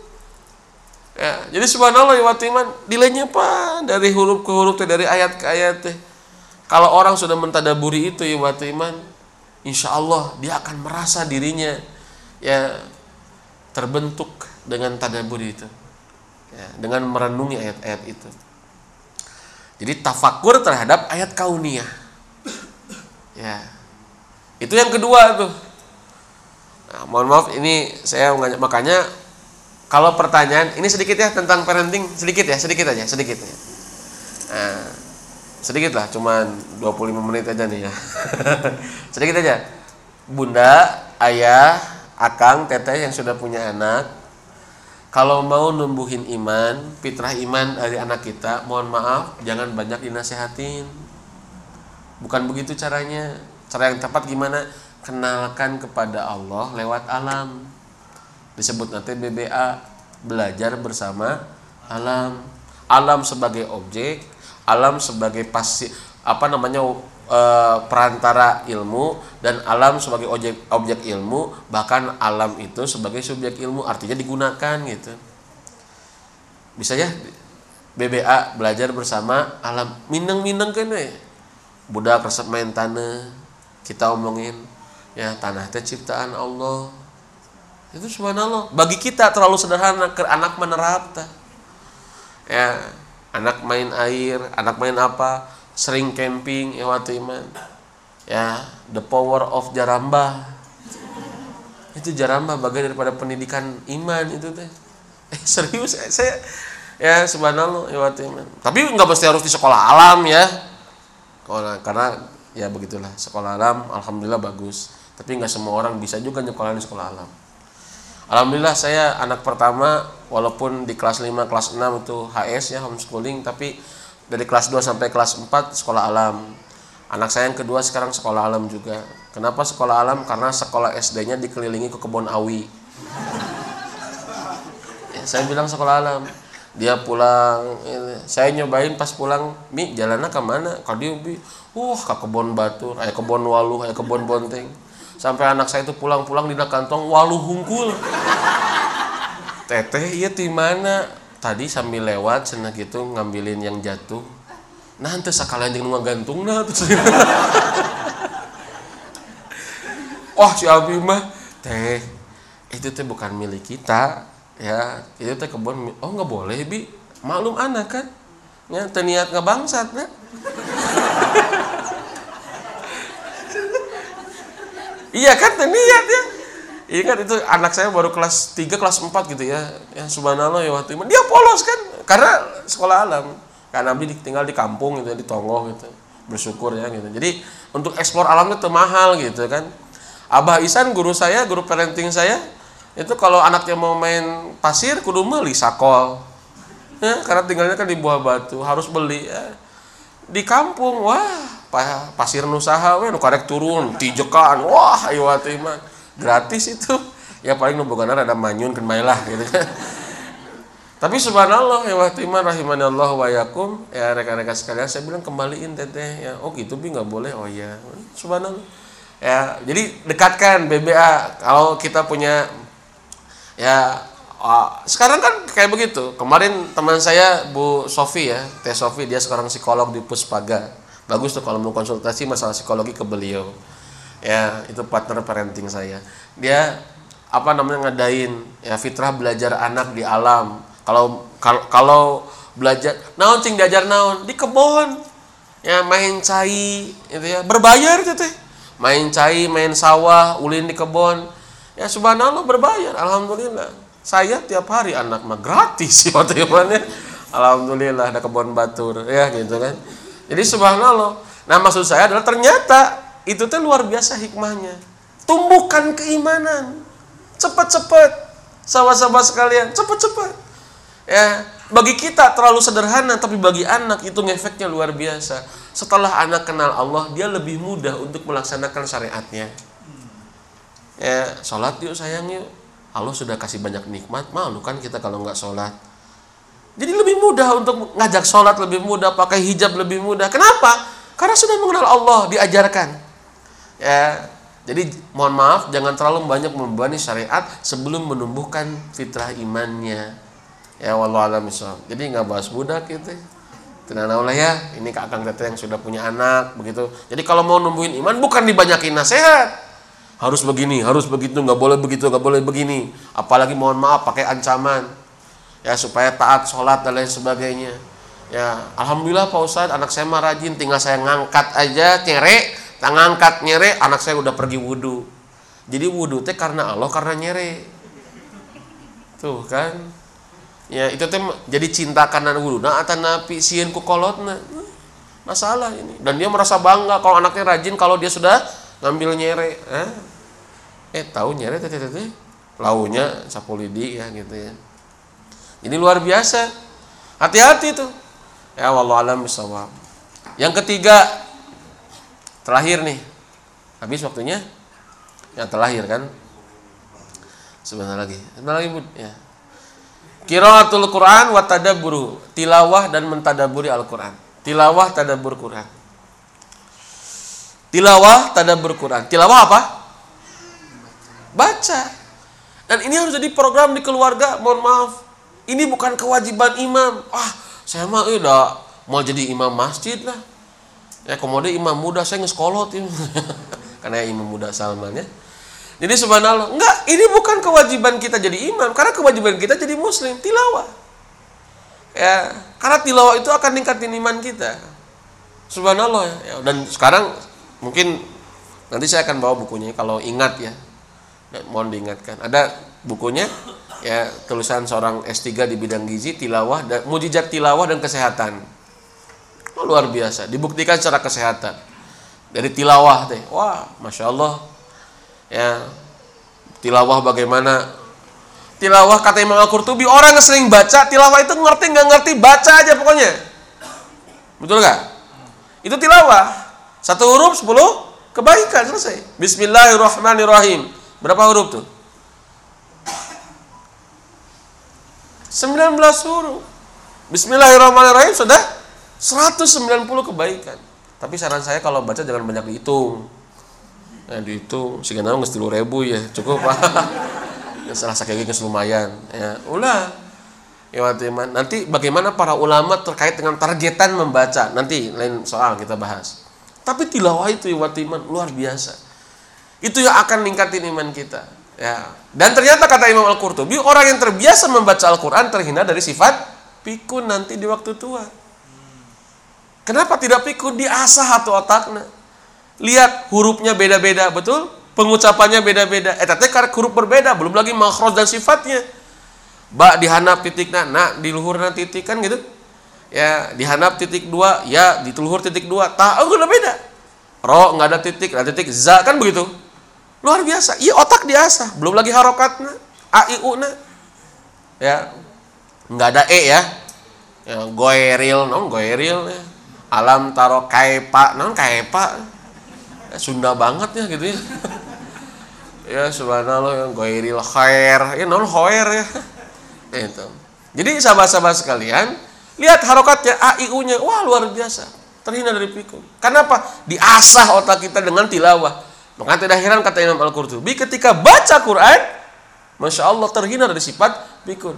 ya jadi subhanallah ya watiman dilenya apa dari huruf ke huruf teh dari ayat ke ayat teh kalau orang sudah mentadaburi itu ya watiman insya Allah dia akan merasa dirinya ya terbentuk dengan tadaburi itu ya, dengan merenungi ayat-ayat itu. Jadi tafakur terhadap ayat kauniyah. Ya. Itu yang kedua tuh. Nah, mohon maaf ini saya makanya kalau pertanyaan ini sedikit ya tentang parenting sedikit ya sedikit aja sedikit. Nah, sedikit lah cuman 25 menit aja nih ya. sedikit aja. Bunda, ayah, akang, teteh yang sudah punya anak kalau mau numbuhin iman, fitrah iman dari anak kita, mohon maaf, jangan banyak dinasehatin. Bukan begitu caranya. Cara yang tepat gimana? Kenalkan kepada Allah lewat alam. Disebut nanti BBA, belajar bersama alam. Alam sebagai objek, alam sebagai pasti apa namanya e, perantara ilmu dan alam sebagai objek objek ilmu bahkan alam itu sebagai subjek ilmu artinya digunakan gitu. Bisa ya? BBA belajar bersama alam. Mineng mineng kan ya budak resep main tanah kita omongin ya tanah teh ciptaan Allah. Itu subhanallah. Bagi kita terlalu sederhana ke anak menerap ya anak main air anak main apa sering camping ya iman ya the power of jaramba itu jaramba bagian daripada pendidikan iman itu teh. Eh serius? Eh, saya ya subhanallah ya iman tapi nggak mesti harus di sekolah alam ya. Karena ya begitulah. Sekolah alam alhamdulillah bagus tapi nggak semua orang bisa juga nyekolah di sekolah alam. Alhamdulillah saya anak pertama walaupun di kelas 5 kelas 6 itu HS ya homeschooling tapi dari kelas 2 sampai kelas 4 sekolah alam. Anak saya yang kedua sekarang sekolah alam juga. Kenapa sekolah alam? Karena sekolah SD-nya dikelilingi ke kebun awi. Ya, saya bilang sekolah alam. Dia pulang saya nyobain pas pulang mi jalannya ke mana? Kau dia bi uh ke kebun batu kayak kebun waluh kayak kebun bonteng sampai anak saya itu pulang-pulang di kantong waluh hungkul teteh iya di mana? Tadi sambil lewat senang gitu ngambilin yang jatuh. Nanti sekalian yang gantung nah terus wah si Abi mah teh itu teh bukan milik kita ya. Itu teh kebun oh nggak boleh bi. Maklum anak kan? Ya terniat ngebangsat nah iya kan terniat ya Ingat itu anak saya baru kelas 3 kelas 4 gitu ya. Ya subhanallah ya waktu itu. Dia polos kan karena sekolah alam. Karena Nabi tinggal di kampung gitu ya, di Tongo gitu. Bersyukur ya gitu. Jadi untuk eksplor alam itu mahal gitu kan. Abah Isan guru saya, guru parenting saya, itu kalau anaknya mau main pasir kudu beli sakol. Ya, karena tinggalnya kan di buah batu, harus beli ya. Di kampung, wah, pasir nusaha we nu karek turun, tijekan. Wah, ayo gratis itu. Ya paling nuboganan ada manyun kan lah gitu kan. Tapi subhanallah ya waktu iman rahimanallah wa yakum. Ya rekan-rekan sekalian saya bilang kembaliin teteh. Ya oh gitu bi nggak boleh? Oh ya subhanallah. Ya jadi dekatkan BBA kalau kita punya ya sekarang kan kayak begitu. Kemarin teman saya Bu Sofi ya Teh Sofi dia sekarang psikolog di Puspaga bagus tuh kalau mau konsultasi masalah psikologi ke beliau. Ya itu partner parenting saya. Dia apa namanya ngadain ya fitrah belajar anak di alam. Kalau kalau, kalau belajar naon cing diajar naon? Di kebun ya main cai itu ya. Berbayar itu teh. Main cai main sawah ulin di kebun ya subhanallah berbayar. Alhamdulillah. Saya tiap hari anak mah gratis itu alhamdulillah ada kebun batur. Ya gitu kan jadi subhanallah. Nah maksud saya adalah ternyata itu teh luar biasa hikmahnya. Tumbuhkan keimanan. Cepat-cepat. Sahabat-sahabat sekalian cepat-cepat. Ya bagi kita terlalu sederhana tapi bagi anak itu efeknya luar biasa. Setelah anak kenal Allah dia lebih mudah untuk melaksanakan syariatnya. Ya sholat yuk sayang yuk. Allah sudah kasih banyak nikmat. Malu kan kita kalau nggak sholat jadi lebih mudah untuk ngajak sholat lebih mudah pakai hijab lebih mudah. Kenapa? Karena sudah mengenal Allah diajarkan. Ya jadi mohon maaf jangan terlalu banyak membebani syariat sebelum menumbuhkan fitrah imannya. Ya walau alam jadi nggak bahas budak gitu. Tenang lah ya ini kakak tete yang sudah punya anak begitu. Jadi kalau mau numbuhin iman bukan dibanyakin nasihat. Harus begini harus begitu nggak boleh begitu nggak boleh begini. Apalagi mohon maaf pakai ancaman ya supaya taat sholat dan lain sebagainya. Ya alhamdulillah pak ustadz anak saya mah rajin. Tinggal saya ngangkat aja nyere. Ngangkat nyere anak saya udah pergi wudhu jadi wudhu teh karena Allah karena nyere. Tuh kan? Ya itu teh jadi cinta karena wudhu nah atau napi sieun ku kolotna. Masalah ini. Dan dia merasa bangga kalau anaknya rajin kalau dia sudah ngambil nyere. Eh, eh tahu nyere teh teh teh? Launya sapu lidi ya gitu ya ini luar biasa hati-hati tuh ya wallahu alam bisawab yang ketiga terakhir nih habis waktunya yang terakhir kan sebentar lagi sebentar lagi bud ya Qiraatul Quran wa tadabburu, tilawah dan mentadaburi Al-Quran. Tilawah tadabbur Quran. Tilawah tadabbur Quran. Tilawah apa? Baca. Dan ini harus jadi program di keluarga. Mohon maaf. Ini bukan kewajiban imam. Ah, saya mah udah mau jadi imam masjid lah. Ya kemudian imam muda saya ngeskolot ya. Karena imam muda Salman ya. Jadi subhanallah, enggak, ini bukan kewajiban kita jadi imam, karena kewajiban kita jadi muslim, tilawah. Ya, karena tilawah itu akan ningkatin iman kita. Subhanallah ya. Dan sekarang mungkin nanti saya akan bawa bukunya kalau ingat ya. Dan mohon diingatkan. Ada bukunya ya tulisan seorang S3 di bidang gizi, tilawah dan mujizat tilawah dan kesehatan. Oh, luar biasa, dibuktikan secara kesehatan. Dari tilawah teh. Wah, Masya Allah. Ya tilawah bagaimana? Tilawah kata Imam Al-Qurtubi orang yang sering baca tilawah itu ngerti nggak ngerti baca aja pokoknya. Betul nggak? Itu tilawah. Satu huruf sepuluh kebaikan selesai. Bismillahirrahmanirrahim. Berapa huruf tuh 19 huruf. Bismillahirrahmanirrahim sudah? 190 kebaikan. Tapi saran saya kalau baca jangan banyak dihitung. Nah, itu sehingga nggak tilu ribu ya cukup pak. salah sakit gini lumayan ya. Ulah. Ya nanti bagaimana para ulama terkait dengan targetan membaca? Nanti lain soal kita bahas. Tapi tilawah itu ya luar biasa. Itu yang akan ningkatin iman kita ya dan ternyata kata Imam Al Qurtubi orang yang terbiasa membaca Al Quran terhindar dari sifat pikun nanti di waktu tua kenapa tidak pikun diasah atau otaknya Lihat hurufnya beda-beda, betul? Pengucapannya beda-beda. Eh, tapi huruf berbeda, belum lagi makhraj dan sifatnya. Ba dihanap titik na, na di luhur titik kan gitu. Ya, dihanap titik dua, ya di luhur titik dua. Ta, oh udah beda. Ro nggak ada titik, ada titik. Za kan begitu. Luar biasa. Iya otak diasah, belum lagi harokatnya. A I U na. Ya. Nggak ada E ya. Ya, goeril, non goeril ya. Alam taro kaipa, non kaipa Sunda banget ya gitu ya ya subhanallah yang goiril khair ya non khair ya itu jadi sahabat-sahabat sekalian lihat harokatnya a i u nya wah luar biasa terhindar dari pikun kenapa diasah otak kita dengan tilawah maka tidak heran kata Imam Al-Qurtubi ketika baca Quran Masya Allah terhindar dari sifat pikun.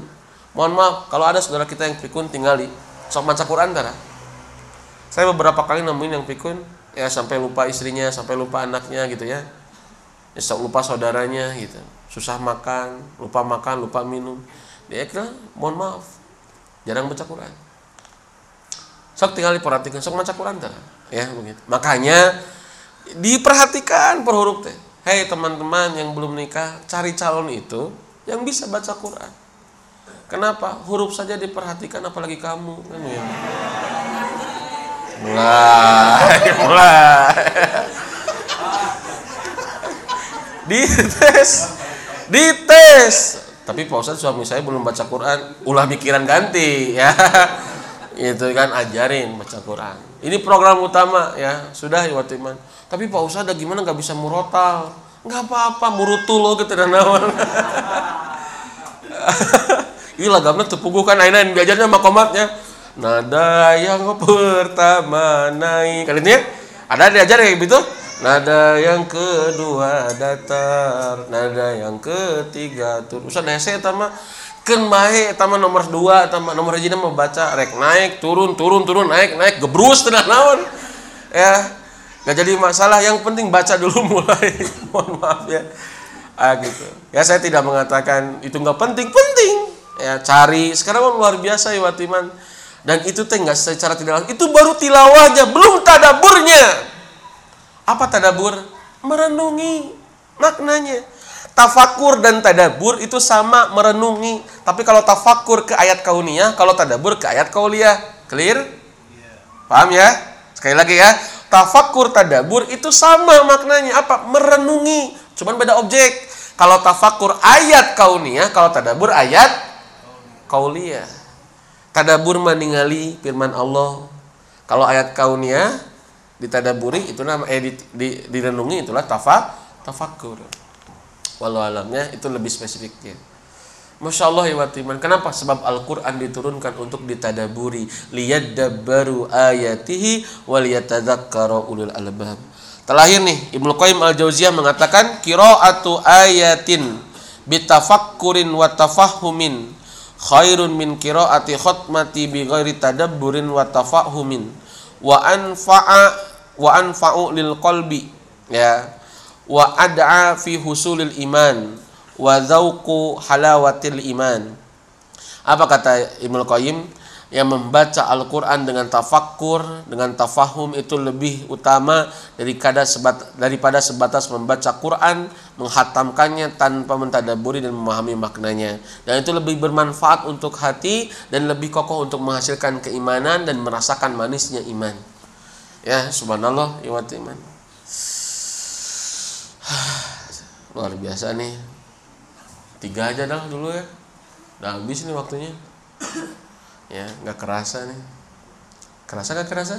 Mohon maaf kalau ada saudara kita yang pikun tinggali. Sok baca Quran darah saya beberapa kali nemuin yang pikun ya sampai lupa istrinya sampai lupa anaknya gitu ya. Ya lupa saudaranya gitu. Susah makan lupa makan lupa minum. Dia kira mohon maaf jarang baca Quran. Sok tinggal diperhatikan sok baca Quran tak ya begitu. Makanya diperhatikan per huruf teh. Hei teman-teman yang belum nikah cari calon itu yang bisa baca Quran. Kenapa? Huruf saja diperhatikan apalagi kamu. Kan ya? Mulai mulai. Dites dites. Tapi Pak Ustadz suami saya belum baca Quran. Ulah mikiran ganti ya. Itu kan ajarin baca Quran. Ini program utama ya. Sudah ya Watiman tapi Pak Ustadz gimana? Nggak bisa murotal. Nggak apa-apa murutul lo gitu dan nawan ini lagamnya tepuguh kan aina diajarnya makomatnya nada yang pertama naik. Kalian ya ada diajar kayak gitu? Nada yang kedua datar, nada yang ketiga turun. Usah nese tama. Ken tama nomor dua tama nomor hiji mau baca. Rek naik turun turun turun naik naik. Gebrus tenang naon. Ya, nggak jadi masalah. Yang penting baca dulu mulai. Mohon maaf ya. Ah gitu. Ya saya tidak mengatakan itu nggak penting, penting. Ya cari. Sekarang luar biasa ya Watiman. Dan itu teh nggak secara tidak langsung. Itu baru tilawahnya, belum tadaburnya. Apa tadabur? Merenungi maknanya. Tafakur dan tadabur itu sama merenungi. Tapi kalau tafakur ke ayat kauniyah, kalau tadabur ke ayat kauliyah. Clear? Paham ya? Sekali lagi ya. Tafakur tadabur itu sama maknanya. Apa? Merenungi. Cuman beda objek. Kalau tafakur ayat kauniyah, kalau tadabur ayat kauliyah. Tadabur meningali firman Allah. Kalau ayat kauniyah ditadaburi itu nama eh di, di, direnungi itulah tafak tafakur walau alamnya itu lebih spesifiknya Masya Allah ya watiman. Kenapa? Sebab Al-Quran diturunkan untuk ditadaburi? Liyadabbaru ayatihi Waliyatadhakkara ulul albab. Terakhir nih Ibnu Qayyim Al-Jauziyah mengatakan Kira'atu ayatin Bitafakkurin wa tafahumin Khairun min kira'ati khutmati Bi ghairi tadabburin wa tafahumin Wa anfa'a wa anfa'u lil qalbi ya wa ad'a fi husulil iman wa dzauqu halawatil iman apa kata Ibnu Qayyim yang membaca Al-Quran dengan tafakkur, dengan tafahum itu lebih utama daripada sebat, daripada sebatas membaca Quran, menghatamkannya tanpa mentadaburi dan memahami maknanya. Dan itu lebih bermanfaat untuk hati dan lebih kokoh untuk menghasilkan keimanan dan merasakan manisnya iman. Ya, subhanallah, iman. Luar biasa nih. Tiga aja dah dulu ya. Udah habis nih waktunya. Ya, nggak kerasa nih. Kerasa nggak kerasa?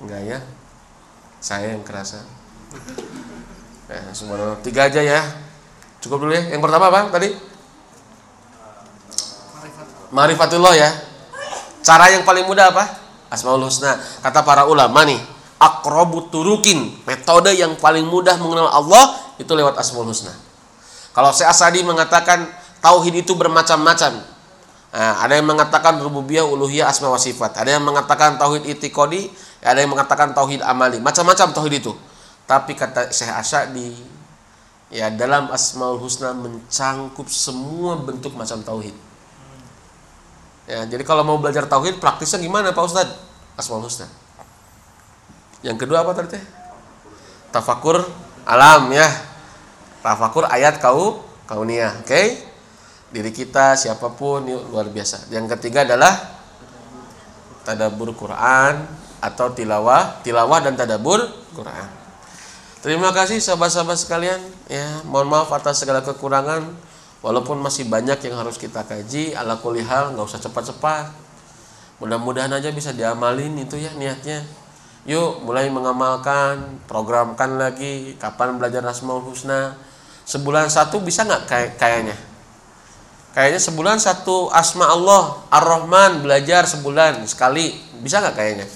Enggak ya. Saya yang kerasa. Ya, subhanallah. Tiga aja ya. Cukup dulu ya. Yang pertama apa tadi? Marifatullah ya. Cara yang paling mudah apa? Asmaul Husna. Kata para ulama nih, akrobut turukin, metode yang paling mudah mengenal Allah itu lewat Asmaul Husna. Kalau saya Asadi mengatakan tauhid itu bermacam-macam. Nah, ada yang mengatakan rububiyah, uluhiyah, asma wa sifat. Ada yang mengatakan tauhid itikodi, ada yang mengatakan tauhid amali. Macam-macam tauhid itu. Tapi kata Syekh Asadi, ya dalam Asmaul Husna mencangkup semua bentuk macam tauhid. Ya, jadi kalau mau belajar tauhid praktisnya gimana Pak Ustadz? Asmaul Husna. Yang kedua apa tadi teh? Tafakur alam ya. Tafakur ayat kau kauniyah, oke? Okay? Diri kita siapa pun luar biasa. Yang ketiga adalah tadabur Quran atau tilawah, tilawah dan tadabur Quran. Terima kasih sahabat-sahabat sekalian ya. Mohon maaf atas segala kekurangan walaupun masih banyak yang harus kita kaji ala kulihal nggak usah cepat-cepat mudah-mudahan aja bisa diamalin itu ya niatnya yuk mulai mengamalkan programkan lagi kapan belajar Asmaul Husna sebulan satu bisa nggak kayak kayaknya? Kayaknya sebulan satu asma Allah Ar-Rahman belajar sebulan sekali. Bisa nggak kayaknya?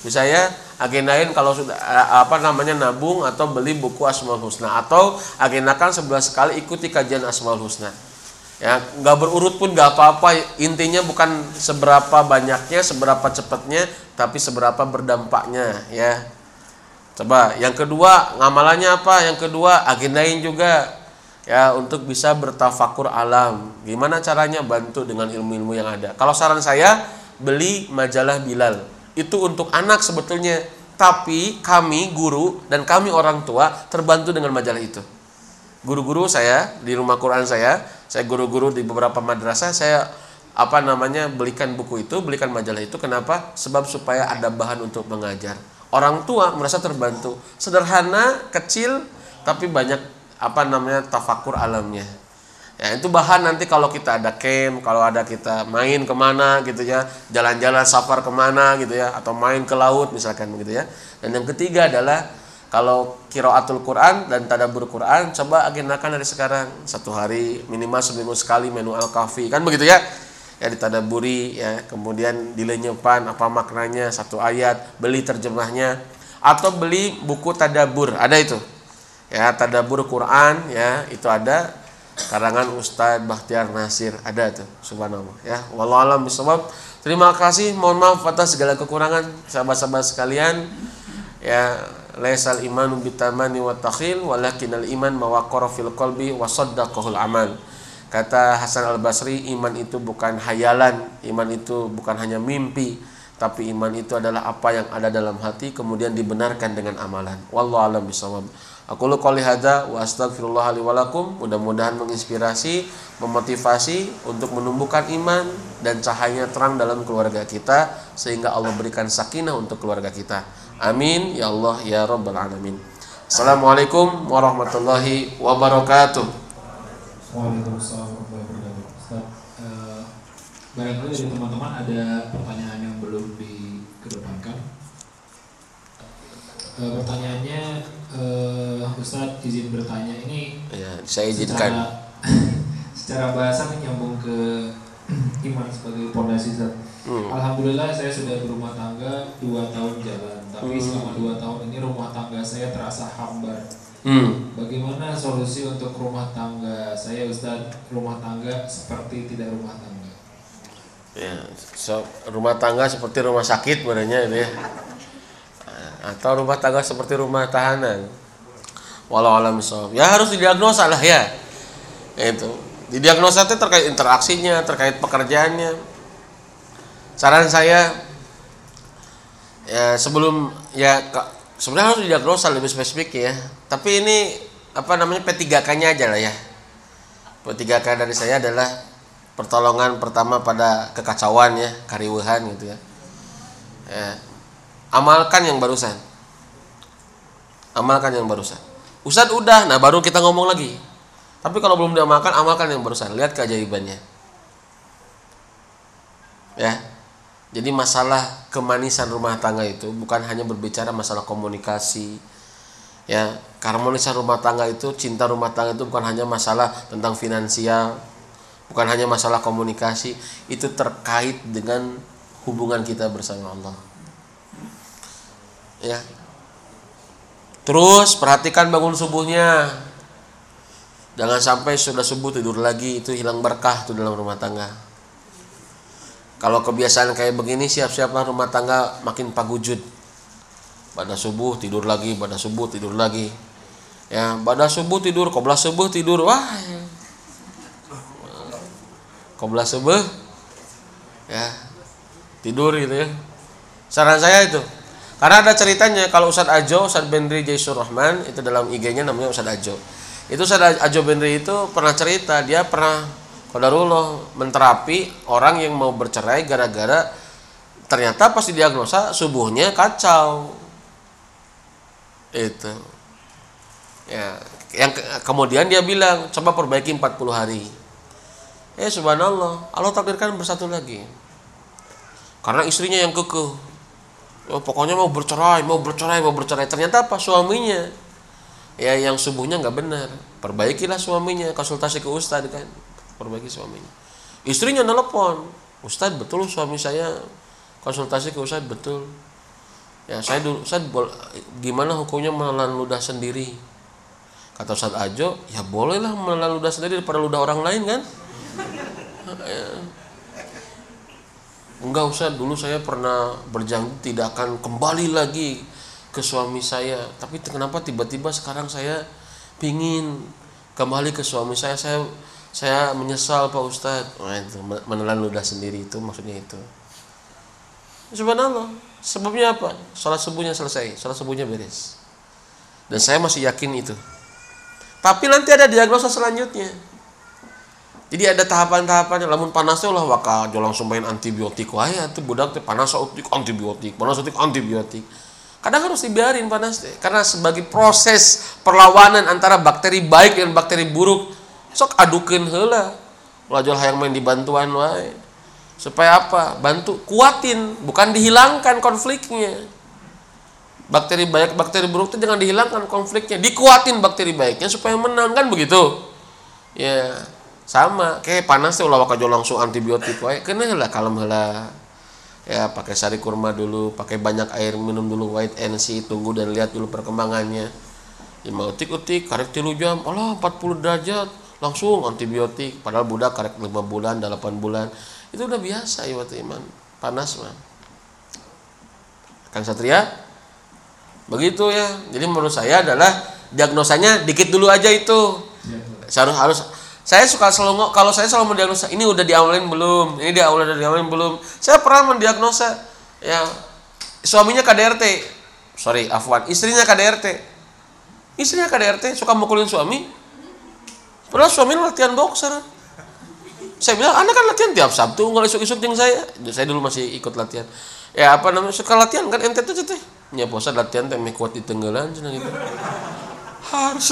Bisa ya agendain kalau sudah apa namanya nabung atau beli buku Asmaul Husna. Atau agendakan sebulan sekali ikuti kajian Asmaul Husna. Ya nggak berurut pun nggak apa-apa. Intinya bukan seberapa banyaknya seberapa cepatnya tapi seberapa berdampaknya ya coba yang kedua ngamalannya apa yang kedua agendain juga ya untuk bisa bertafakur alam. Gimana caranya bantu dengan ilmu-ilmu yang ada. Kalau saran saya beli majalah Bilal. Itu untuk anak sebetulnya, tapi kami guru dan kami orang tua terbantu dengan majalah itu. Guru-guru saya di rumah Quran saya, saya guru-guru di beberapa madrasah saya apa namanya belikan buku itu, belikan majalah itu. Kenapa? Sebab supaya ada bahan untuk mengajar. Orang tua merasa terbantu. Sederhana, kecil, tapi banyak apa namanya tafakur alamnya. Ya itu bahan nanti kalau kita ada camp, kalau ada kita main ke mana gitu ya, jalan-jalan safar ke mana gitu ya, atau main ke laut misalkan begitu ya. Dan yang ketiga adalah kalau kiraatul Quran dan tadabur Quran coba agendakan dari sekarang satu hari minimal seminggu sekali menu al kafi kan begitu ya ya ditadaburi ya. Kemudian dilenyepan apa maknanya satu ayat beli terjemahnya atau beli buku tadabur. Ada itu. Ya tadabur Quran ya itu ada. Karangan Ustadz Bahtiar Nasir ada tuh subhanallah ya. Wallahualam bisawab terima kasih mohon maaf atas segala kekurangan sahabat-sahabat sekalian. Ya laisal imanu bitamani wa takhil walakinal iman mawaqara fil qalbi wa saddaqahul amal Kata Hasan Al-Basri, iman itu bukan hayalan, iman itu bukan hanya mimpi, tapi iman itu adalah apa yang ada dalam hati kemudian dibenarkan dengan amalan. Wallahu a'lam bishawab. Aku lu qouli hadza wa astaghfirullah li. Mudah-mudahan menginspirasi, memotivasi untuk menumbuhkan iman dan cahaya terang dalam keluarga kita sehingga Allah berikan sakinah untuk keluarga kita. Amin ya Allah ya rabbal alamin. Assalamualaikum warahmatullahi wabarakatuh. Waalaikumsalam warahmatullahi wabarakatuh. Ustaz, uh, barangkali dari teman-teman ada pertanyaan yang belum dikedepankan. Uh, pertanyaannya, uh, Ustaz izin bertanya ini. Ya, saya izinkan. Secara, secara bahasa menyambung ke iman sebagai pondasi Ustaz. Hmm. Alhamdulillah saya sudah berumah tangga dua tahun jalan, tapi hmm. selama dua tahun ini rumah tangga saya terasa hambar Hmm. Bagaimana solusi untuk rumah tangga saya Ustaz rumah tangga seperti tidak rumah tangga? Ya, so, rumah tangga seperti rumah sakit sebenarnya ini ya. Atau rumah tangga seperti rumah tahanan. Walau alam Ya harus didiagnosa lah ya. Itu. Didiagnosa itu terkait interaksinya, terkait pekerjaannya. Saran saya ya sebelum ya sebenarnya harus didiagnosa lebih spesifik ya. Tapi ini apa namanya P3K-nya aja lah ya. P3K dari saya adalah pertolongan pertama pada kekacauan ya kariwuhan gitu ya. ya. Amalkan yang barusan. Amalkan yang barusan. Ustadz udah. Nah baru kita ngomong lagi. Tapi kalau belum diamalkan amalkan yang barusan. Lihat keajaibannya. Ya jadi masalah kemanisan rumah tangga itu bukan hanya berbicara masalah komunikasi. Ya, keharmonisan rumah tangga itu, cinta rumah tangga itu bukan hanya masalah tentang finansial, bukan hanya masalah komunikasi, itu terkait dengan hubungan kita bersama Allah. Ya. Terus perhatikan bangun subuhnya. Jangan sampai sudah subuh tidur lagi itu hilang berkah tuh dalam rumah tangga. Kalau kebiasaan kayak begini siap-siaplah rumah tangga makin pagujud. Pada subuh tidur lagi, pada subuh tidur lagi. Ya, pada subuh tidur, kobra subuh tidur. Wah. Kobra subuh ya tidur gitu ya. Saran saya itu. Karena ada ceritanya kalau Ustadz Ajo, Ustadz Bendri Jaisur Rahman itu dalam IG-nya namanya Ustadz Ajo. Itu Ustadz Ajo Bendri itu pernah cerita dia pernah Qadarullah menterapi orang yang mau bercerai gara-gara ternyata pas diagnosa subuhnya kacau. Itu. Ya, yang ke kemudian dia bilang coba perbaiki 40 hari. Eh subhanallah, Allah takdirkan bersatu lagi. Karena istrinya yang kekeh. Oh, pokoknya mau bercerai, mau bercerai, mau bercerai. Ternyata apa? Suaminya ya yang subuhnya nggak benar. Perbaikilah suaminya, konsultasi ke ustadz kan perbaiki suaminya. Istrinya nelpon Ustadz betul suami saya konsultasi ke Ustadz? Betul. Ya saya dulu Ustadz gimana hukumnya menelan ludah sendiri? Kata Ustadz Ajo ya bolehlah menelan ludah sendiri daripada ludah orang lain kan? Ya. enggak usah dulu saya pernah berjanji tidak akan kembali lagi ke suami saya. Tapi kenapa tiba-tiba sekarang saya pingin kembali ke suami saya? Saya saya menyesal Pak Ustadz. Oh, itu menelan ludah sendiri itu maksudnya itu? Subhanallah. Sebabnya apa? Sholat subuhnya selesai. Sholat subuhnya beres. Dan saya masih yakin itu. Tapi nanti ada diagnosa selanjutnya. Jadi ada tahapan-tahapannya. Lamun panasnya lah waka jo langsung main antibiotik. Wah ya tuh budak tuh panas otik antibiotik. Panas otik antibiotik. Kadang harus dibiarin panas deh karena sebagai proses perlawanan antara bakteri baik dan bakteri buruk sok adukin hela lajol hayang main dibantuan wae. Supaya apa? Bantu kuatin bukan dihilangkan konfliknya. Bakteri baik bakteri buruk itu jangan dihilangkan konfliknya. Dikuatin bakteri baiknya supaya menang kan begitu? Ya sama. Kayak panas tuh ulah wakajo langsung antibiotik wae. Kena lah kalem lah ya pakai sari kurma dulu pakai banyak air minum dulu white NC tunggu dan lihat dulu perkembangannya. Ya mau utik utik karek tilu jam. Allah 40 derajat langsung antibiotik padahal budak karek 5 bulan 8 bulan. Itu udah biasa ya waktu iman. Panas mah Kang Satria? Begitu ya. Jadi menurut saya adalah diagnosanya dikit dulu aja itu. Harus harus saya suka selalu kalau saya selalu mendiagnosa ini udah diawalin belum? Ini dia udah diawalin belum? Saya pernah mendiagnosa ya suaminya KDRT sorry Afwan istrinya KDRT istrinya KDRT suka mukulin suami padahal suami latihan boxer saya bilang anak kan latihan tiap Sabtu nggak isuk-isuk yang saya saya dulu masih ikut latihan ya apa namanya suka latihan kan ente tuh teh ya posa latihan teh kuat di tenggelan cina gitu harus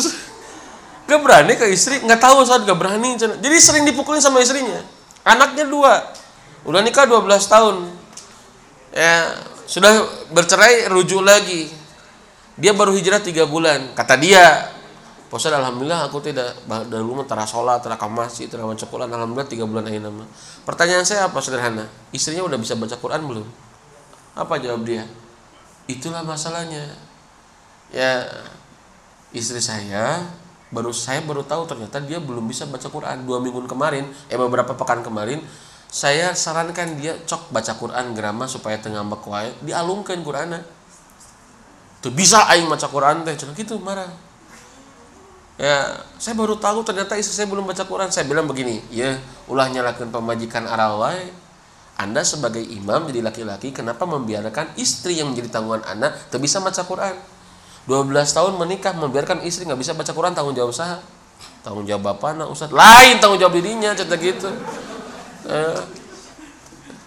Gak berani ke istri, nggak tahu saat gak berani. Jadi sering dipukulin sama istrinya. Anaknya dua, udah nikah 12 tahun. Ya sudah bercerai, rujuk lagi. Dia baru hijrah tiga bulan. Kata dia, Posa alhamdulillah aku tidak dulu mah tara sholat, tara kamasi, tara baca Quran. Alhamdulillah tiga bulan aja nama. Pertanyaan saya apa sederhana? Istrinya udah bisa baca Quran belum? Apa jawab dia? Itulah masalahnya. Ya istri saya baru saya baru tahu ternyata dia belum bisa baca Quran dua minggu kemarin eh beberapa pekan kemarin saya sarankan dia cok baca Quran grama supaya tengah wae dialungkan Quran tuh bisa aing baca Quran teh cina gitu marah ya saya baru tahu ternyata istri saya belum baca Quran. Saya bilang begini ya ulah nyalakan pemajikan arawai. Anda sebagai imam jadi laki-laki kenapa membiarkan istri yang menjadi tanggungan anda tak bisa baca Quran? 12 tahun menikah membiarkan istri nggak bisa baca Quran tanggung jawab usaha tanggung jawab bapak anak ustad lain tanggung jawab dirinya cerita gitu. Eh,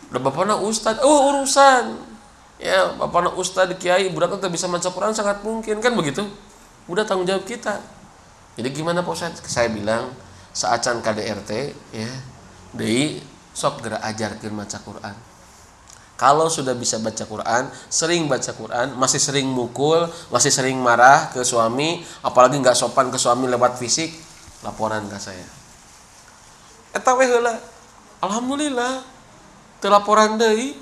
udah bapak anak ustad oh urusan. Ya bapak anak ustad kiai budak tak bisa baca Quran sangat mungkin. Kan begitu? Udah tanggung jawab kita jadi gimana Pak Ustad saya bilang saacan KDRT ya dari sok gerak ajarkan baca Quran kalau sudah bisa baca Quran, sering baca Quran, masih sering mukul, masih sering marah ke suami, apalagi nggak sopan ke suami lewat fisik, laporan ke saya. Eta weh Alhamdulillah. Telaporan deui.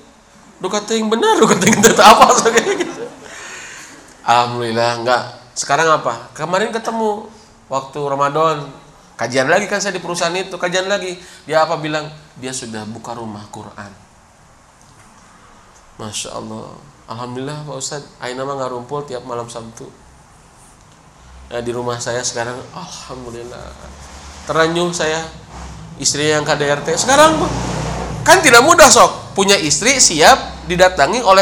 Duka yang benar, duka yang teu apa gitu. Alhamdulillah enggak. Sekarang apa? Kemarin ketemu waktu Ramadan. Kajian lagi kan saya di perusahaan itu kajian lagi. Dia apa bilang? Dia sudah buka rumah Quran. Masya Allah. Alhamdulillah Pak Ustad Aina mah ngarumpul tiap malam Sabtu. Nah di rumah saya sekarang Alhamdulillah. Teranyuh saya. Istri yang KDRT Sekarang kan tidak mudah sok. Punya istri siap didatangi oleh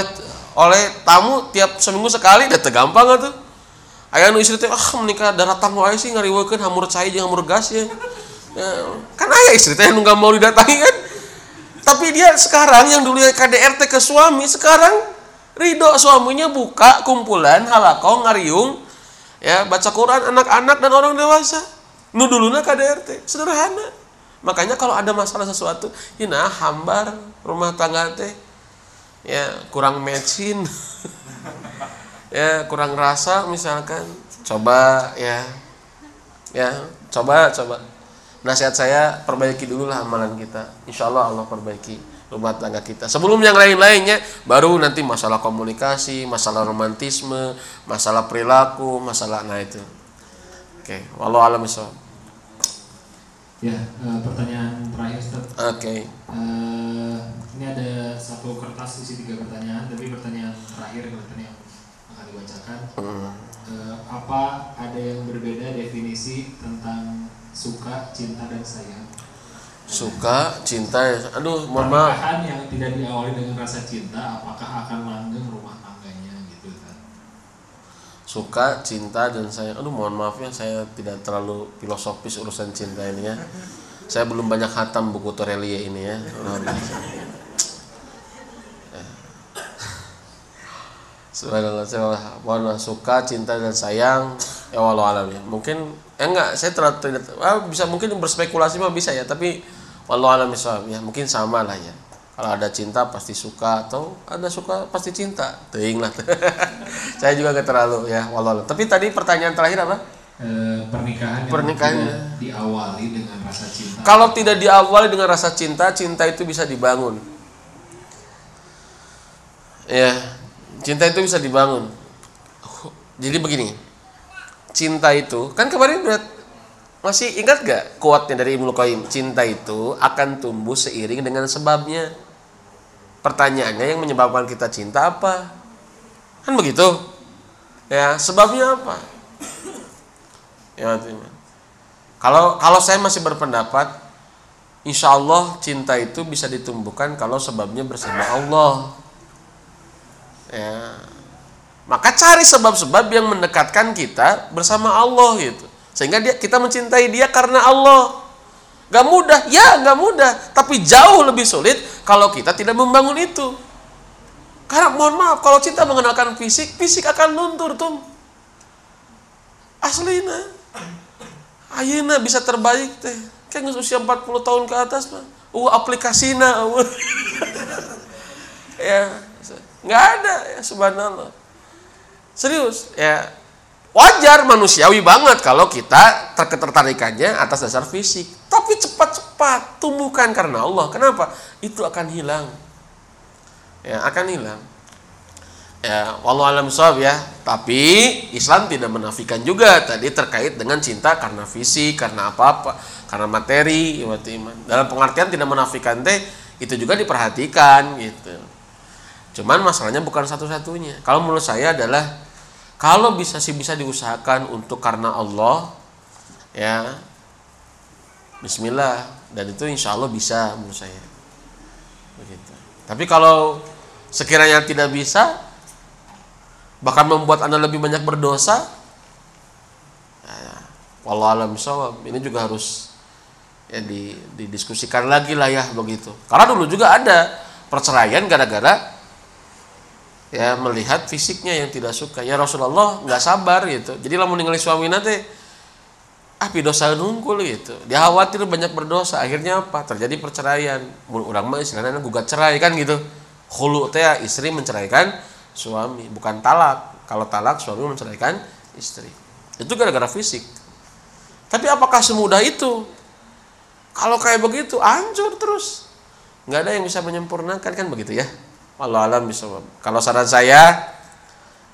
oleh tamu tiap seminggu sekali. Dan gampang tuh ayah nu istri teh ah menikah datang wae sih ngariweukeun hamur cai jeung hamur gas ya, ya kan ayah istri teh nu mau didatangi kan tapi dia sekarang yang dulu KDRT ke suami, sekarang ridho suaminya buka kumpulan halakong ngariung ya baca Quran anak-anak dan orang dewasa. Nu dulunya KDRT, sederhana. Makanya kalau ada masalah sesuatu, ya nah hambar rumah tangga teh ya kurang matching. ya kurang rasa misalkan. Coba ya. Ya coba coba. Nasihat saya perbaiki dulu lah amalan kita. Insya Allah Allah perbaiki rumah tangga kita. Sebelum yang lain-lainnya baru nanti masalah komunikasi masalah romantisme masalah perilaku masalah nah itu. Oke okay. walau alam islam ya uh, pertanyaan terakhir Ustaz. Oke. Okay. uh, eh, ini ada satu kertas isi tiga pertanyaan tapi pertanyaan terakhir pertanyaan yang akan dibacakan hmm. uh, apa ada yang berbeda definisi tentang suka cinta dan sayang? Suka cinta aduh mohon maaf. Pernikahan yang tidak diawali dengan rasa cinta apakah akan langgeng rumah tangganya gitu kan suka cinta dan sayang. Aduh mohon maaf ya saya tidak terlalu filosofis urusan cinta ini ya. Saya belum banyak hatam buku Torelia ini ya. Luar biasa. Subhanallah, maaf, suka, cinta dan sayang ya walau alam ya. Mungkin eh enggak, saya terlalu tidak ah, bisa mungkin berspekulasi mah bisa ya, tapi walau alam ya mungkin sama lah ya. Kalau ada cinta pasti suka atau ada suka pasti cinta. Ting lah. saya juga gak terlalu ya walau alam. Tapi tadi pertanyaan terakhir apa? Eh, pernikahan yang Pernikahan tidak ya. diawali dengan rasa cinta Kalau tidak diawali dengan rasa cinta, cinta itu bisa dibangun. Ya, cinta itu bisa dibangun. Jadi begini, cinta itu kan kemarin berat masih ingat gak kuatnya dari Ibnu Qayyim? Cinta itu akan tumbuh seiring dengan sebabnya. Pertanyaannya yang menyebabkan kita cinta apa? Kan begitu. Ya, sebabnya apa? Ya. Kalau kalau saya masih berpendapat, insya Allah cinta itu bisa ditumbuhkan kalau sebabnya bersama Allah. Ya. Maka cari sebab-sebab yang mendekatkan kita bersama Allah gitu. Sehingga dia kita mencintai dia karena Allah. Gak mudah, ya gak mudah. Tapi jauh lebih sulit kalau kita tidak membangun itu. Karena mohon maaf, kalau cinta mengenalkan fisik, fisik akan luntur tuh. Aslina. Ayeuna bisa terbaik teh. Kayak usia 40 tahun ke atas mah. Uh aplikasina. Uh. ya, nggak ada ya subhanallah. Serius, ya wajar manusiawi banget kalau kita terketertarikannya atas dasar fisik. Tapi cepat-cepat tumbuhkan karena Allah. Kenapa? Itu akan hilang. Ya, akan hilang. Ya, wallahu alam shawab ya. Tapi Islam tidak menafikan juga tadi terkait dengan cinta karena fisik, karena apa-apa, karena materi, iman. Dalam pengertian tidak menafikan teh itu juga diperhatikan gitu. Cuman masalahnya bukan satu-satunya. Kalau menurut saya adalah kalau bisa sih bisa diusahakan untuk karena Allah ya Bismillah dan itu insya Allah bisa menurut saya begitu. Tapi kalau sekiranya tidak bisa bahkan membuat anda lebih banyak berdosa ya, walau alam sawab ini juga harus ya di, didiskusikan lagi lah ya begitu karena dulu juga ada perceraian gara-gara ya melihat fisiknya yang tidak suka. Ya Rasulullah nggak sabar gitu. Jadi lah meninggali suami nanti api dosa nungkul gitu. Dia khawatir banyak berdosa. Akhirnya apa? Terjadi perceraian. Orang mah istilahnya gugat cerai kan gitu. Hulu teh istri menceraikan suami bukan talak. Kalau talak suami menceraikan istri. Itu gara-gara fisik. Tapi apakah semudah itu? Kalau kayak begitu hancur terus. Nggak ada yang bisa menyempurnakan kan begitu ya Walau alam bisa kalau saran saya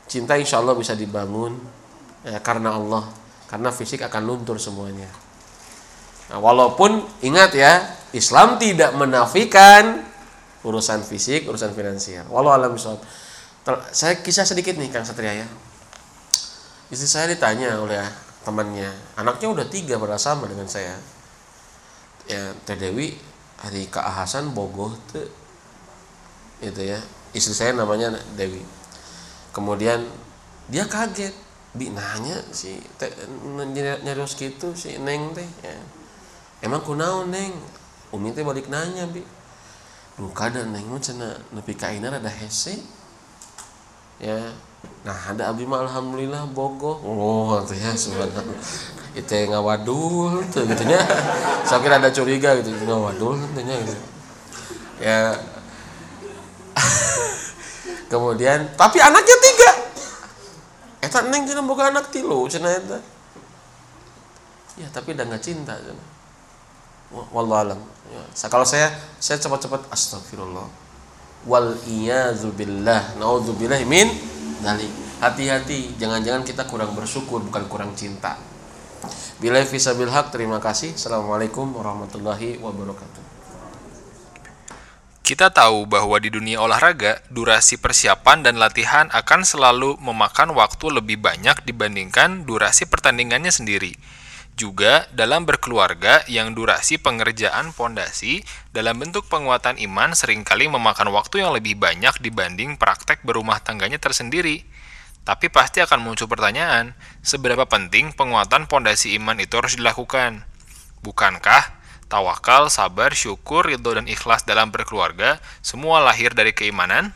cinta insya Allah bisa dibangun ya, karena Allah. Karena fisik akan luntur semuanya. Nah, walaupun ingat ya Islam tidak menafikan urusan fisik urusan finansial. Walau alam bisa saya kisah sedikit nih Kang Satria ya. Istri saya ditanya oleh temannya. Anaknya udah tiga bersama dengan saya. Ya Teh Dewi hari Kak Hasan bogoh tuh itu ya. Istri saya namanya Dewi. Kemudian dia kaget. Bi nanya si teh nyarios gitu si neng teh ya. emang kunaon neng? Umi teh balik nanya bi. Lu kada neng mah cina nepi ada hese. Ya. Nah ada abdi mah alhamdulillah bogoh. Oh tuh ya subhanallah. Itu ngawadul tuh gitu saya kira ada curiga gitu ngawadul tentunya gitu. Ya kemudian tapi anaknya tiga. Eta neng cina boga anak tilu cina eta. Ya tapi udah nggak cinta cina wallahu alam. Ya. kalau saya saya cepat-cepat astagfirullah. Wal iyazubillah naudzubillah min dalik hati-hati jangan-jangan kita kurang bersyukur bukan kurang cinta. Bila fisabil haq terima kasih. Assalamualaikum warahmatullahi wabarakatuh kita tahu bahwa di dunia olahraga, durasi persiapan dan latihan akan selalu memakan waktu lebih banyak dibandingkan durasi pertandingannya sendiri. Juga dalam berkeluarga yang durasi pengerjaan pondasi dalam bentuk penguatan iman sering kali memakan waktu yang lebih banyak dibanding praktek berumah tangganya tersendiri. Tapi pasti akan muncul pertanyaan, seberapa penting penguatan pondasi iman itu harus dilakukan? Bukankah tawakal, sabar, syukur, ridho, dan ikhlas dalam berkeluarga semua lahir dari keimanan?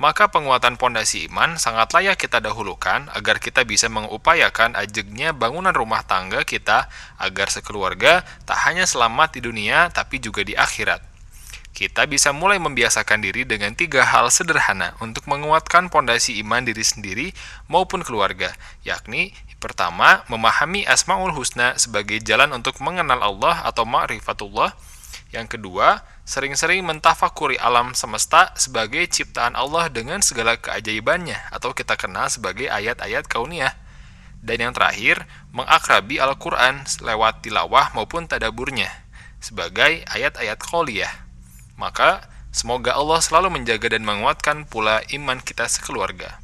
maka penguatan pondasi iman sangat layak kita dahulukan agar kita bisa mengupayakan ajegnya bangunan rumah tangga kita agar sekeluarga tak hanya selamat di dunia tapi juga di akhirat. Kita bisa mulai membiasakan diri dengan tiga hal sederhana untuk menguatkan pondasi iman diri sendiri maupun keluarga, yakni pertama, memahami Asmaul Husna sebagai jalan untuk mengenal Allah atau ma'rifatullah, yang kedua, sering-sering mentafakuri alam semesta sebagai ciptaan Allah dengan segala keajaibannya atau kita kenal sebagai ayat-ayat kauniyah. Dan yang terakhir, mengakrabi Al-Quran lewat tilawah maupun tadaburnya sebagai ayat-ayat qauliyah. Maka, semoga Allah selalu menjaga dan menguatkan pula iman kita sekeluarga.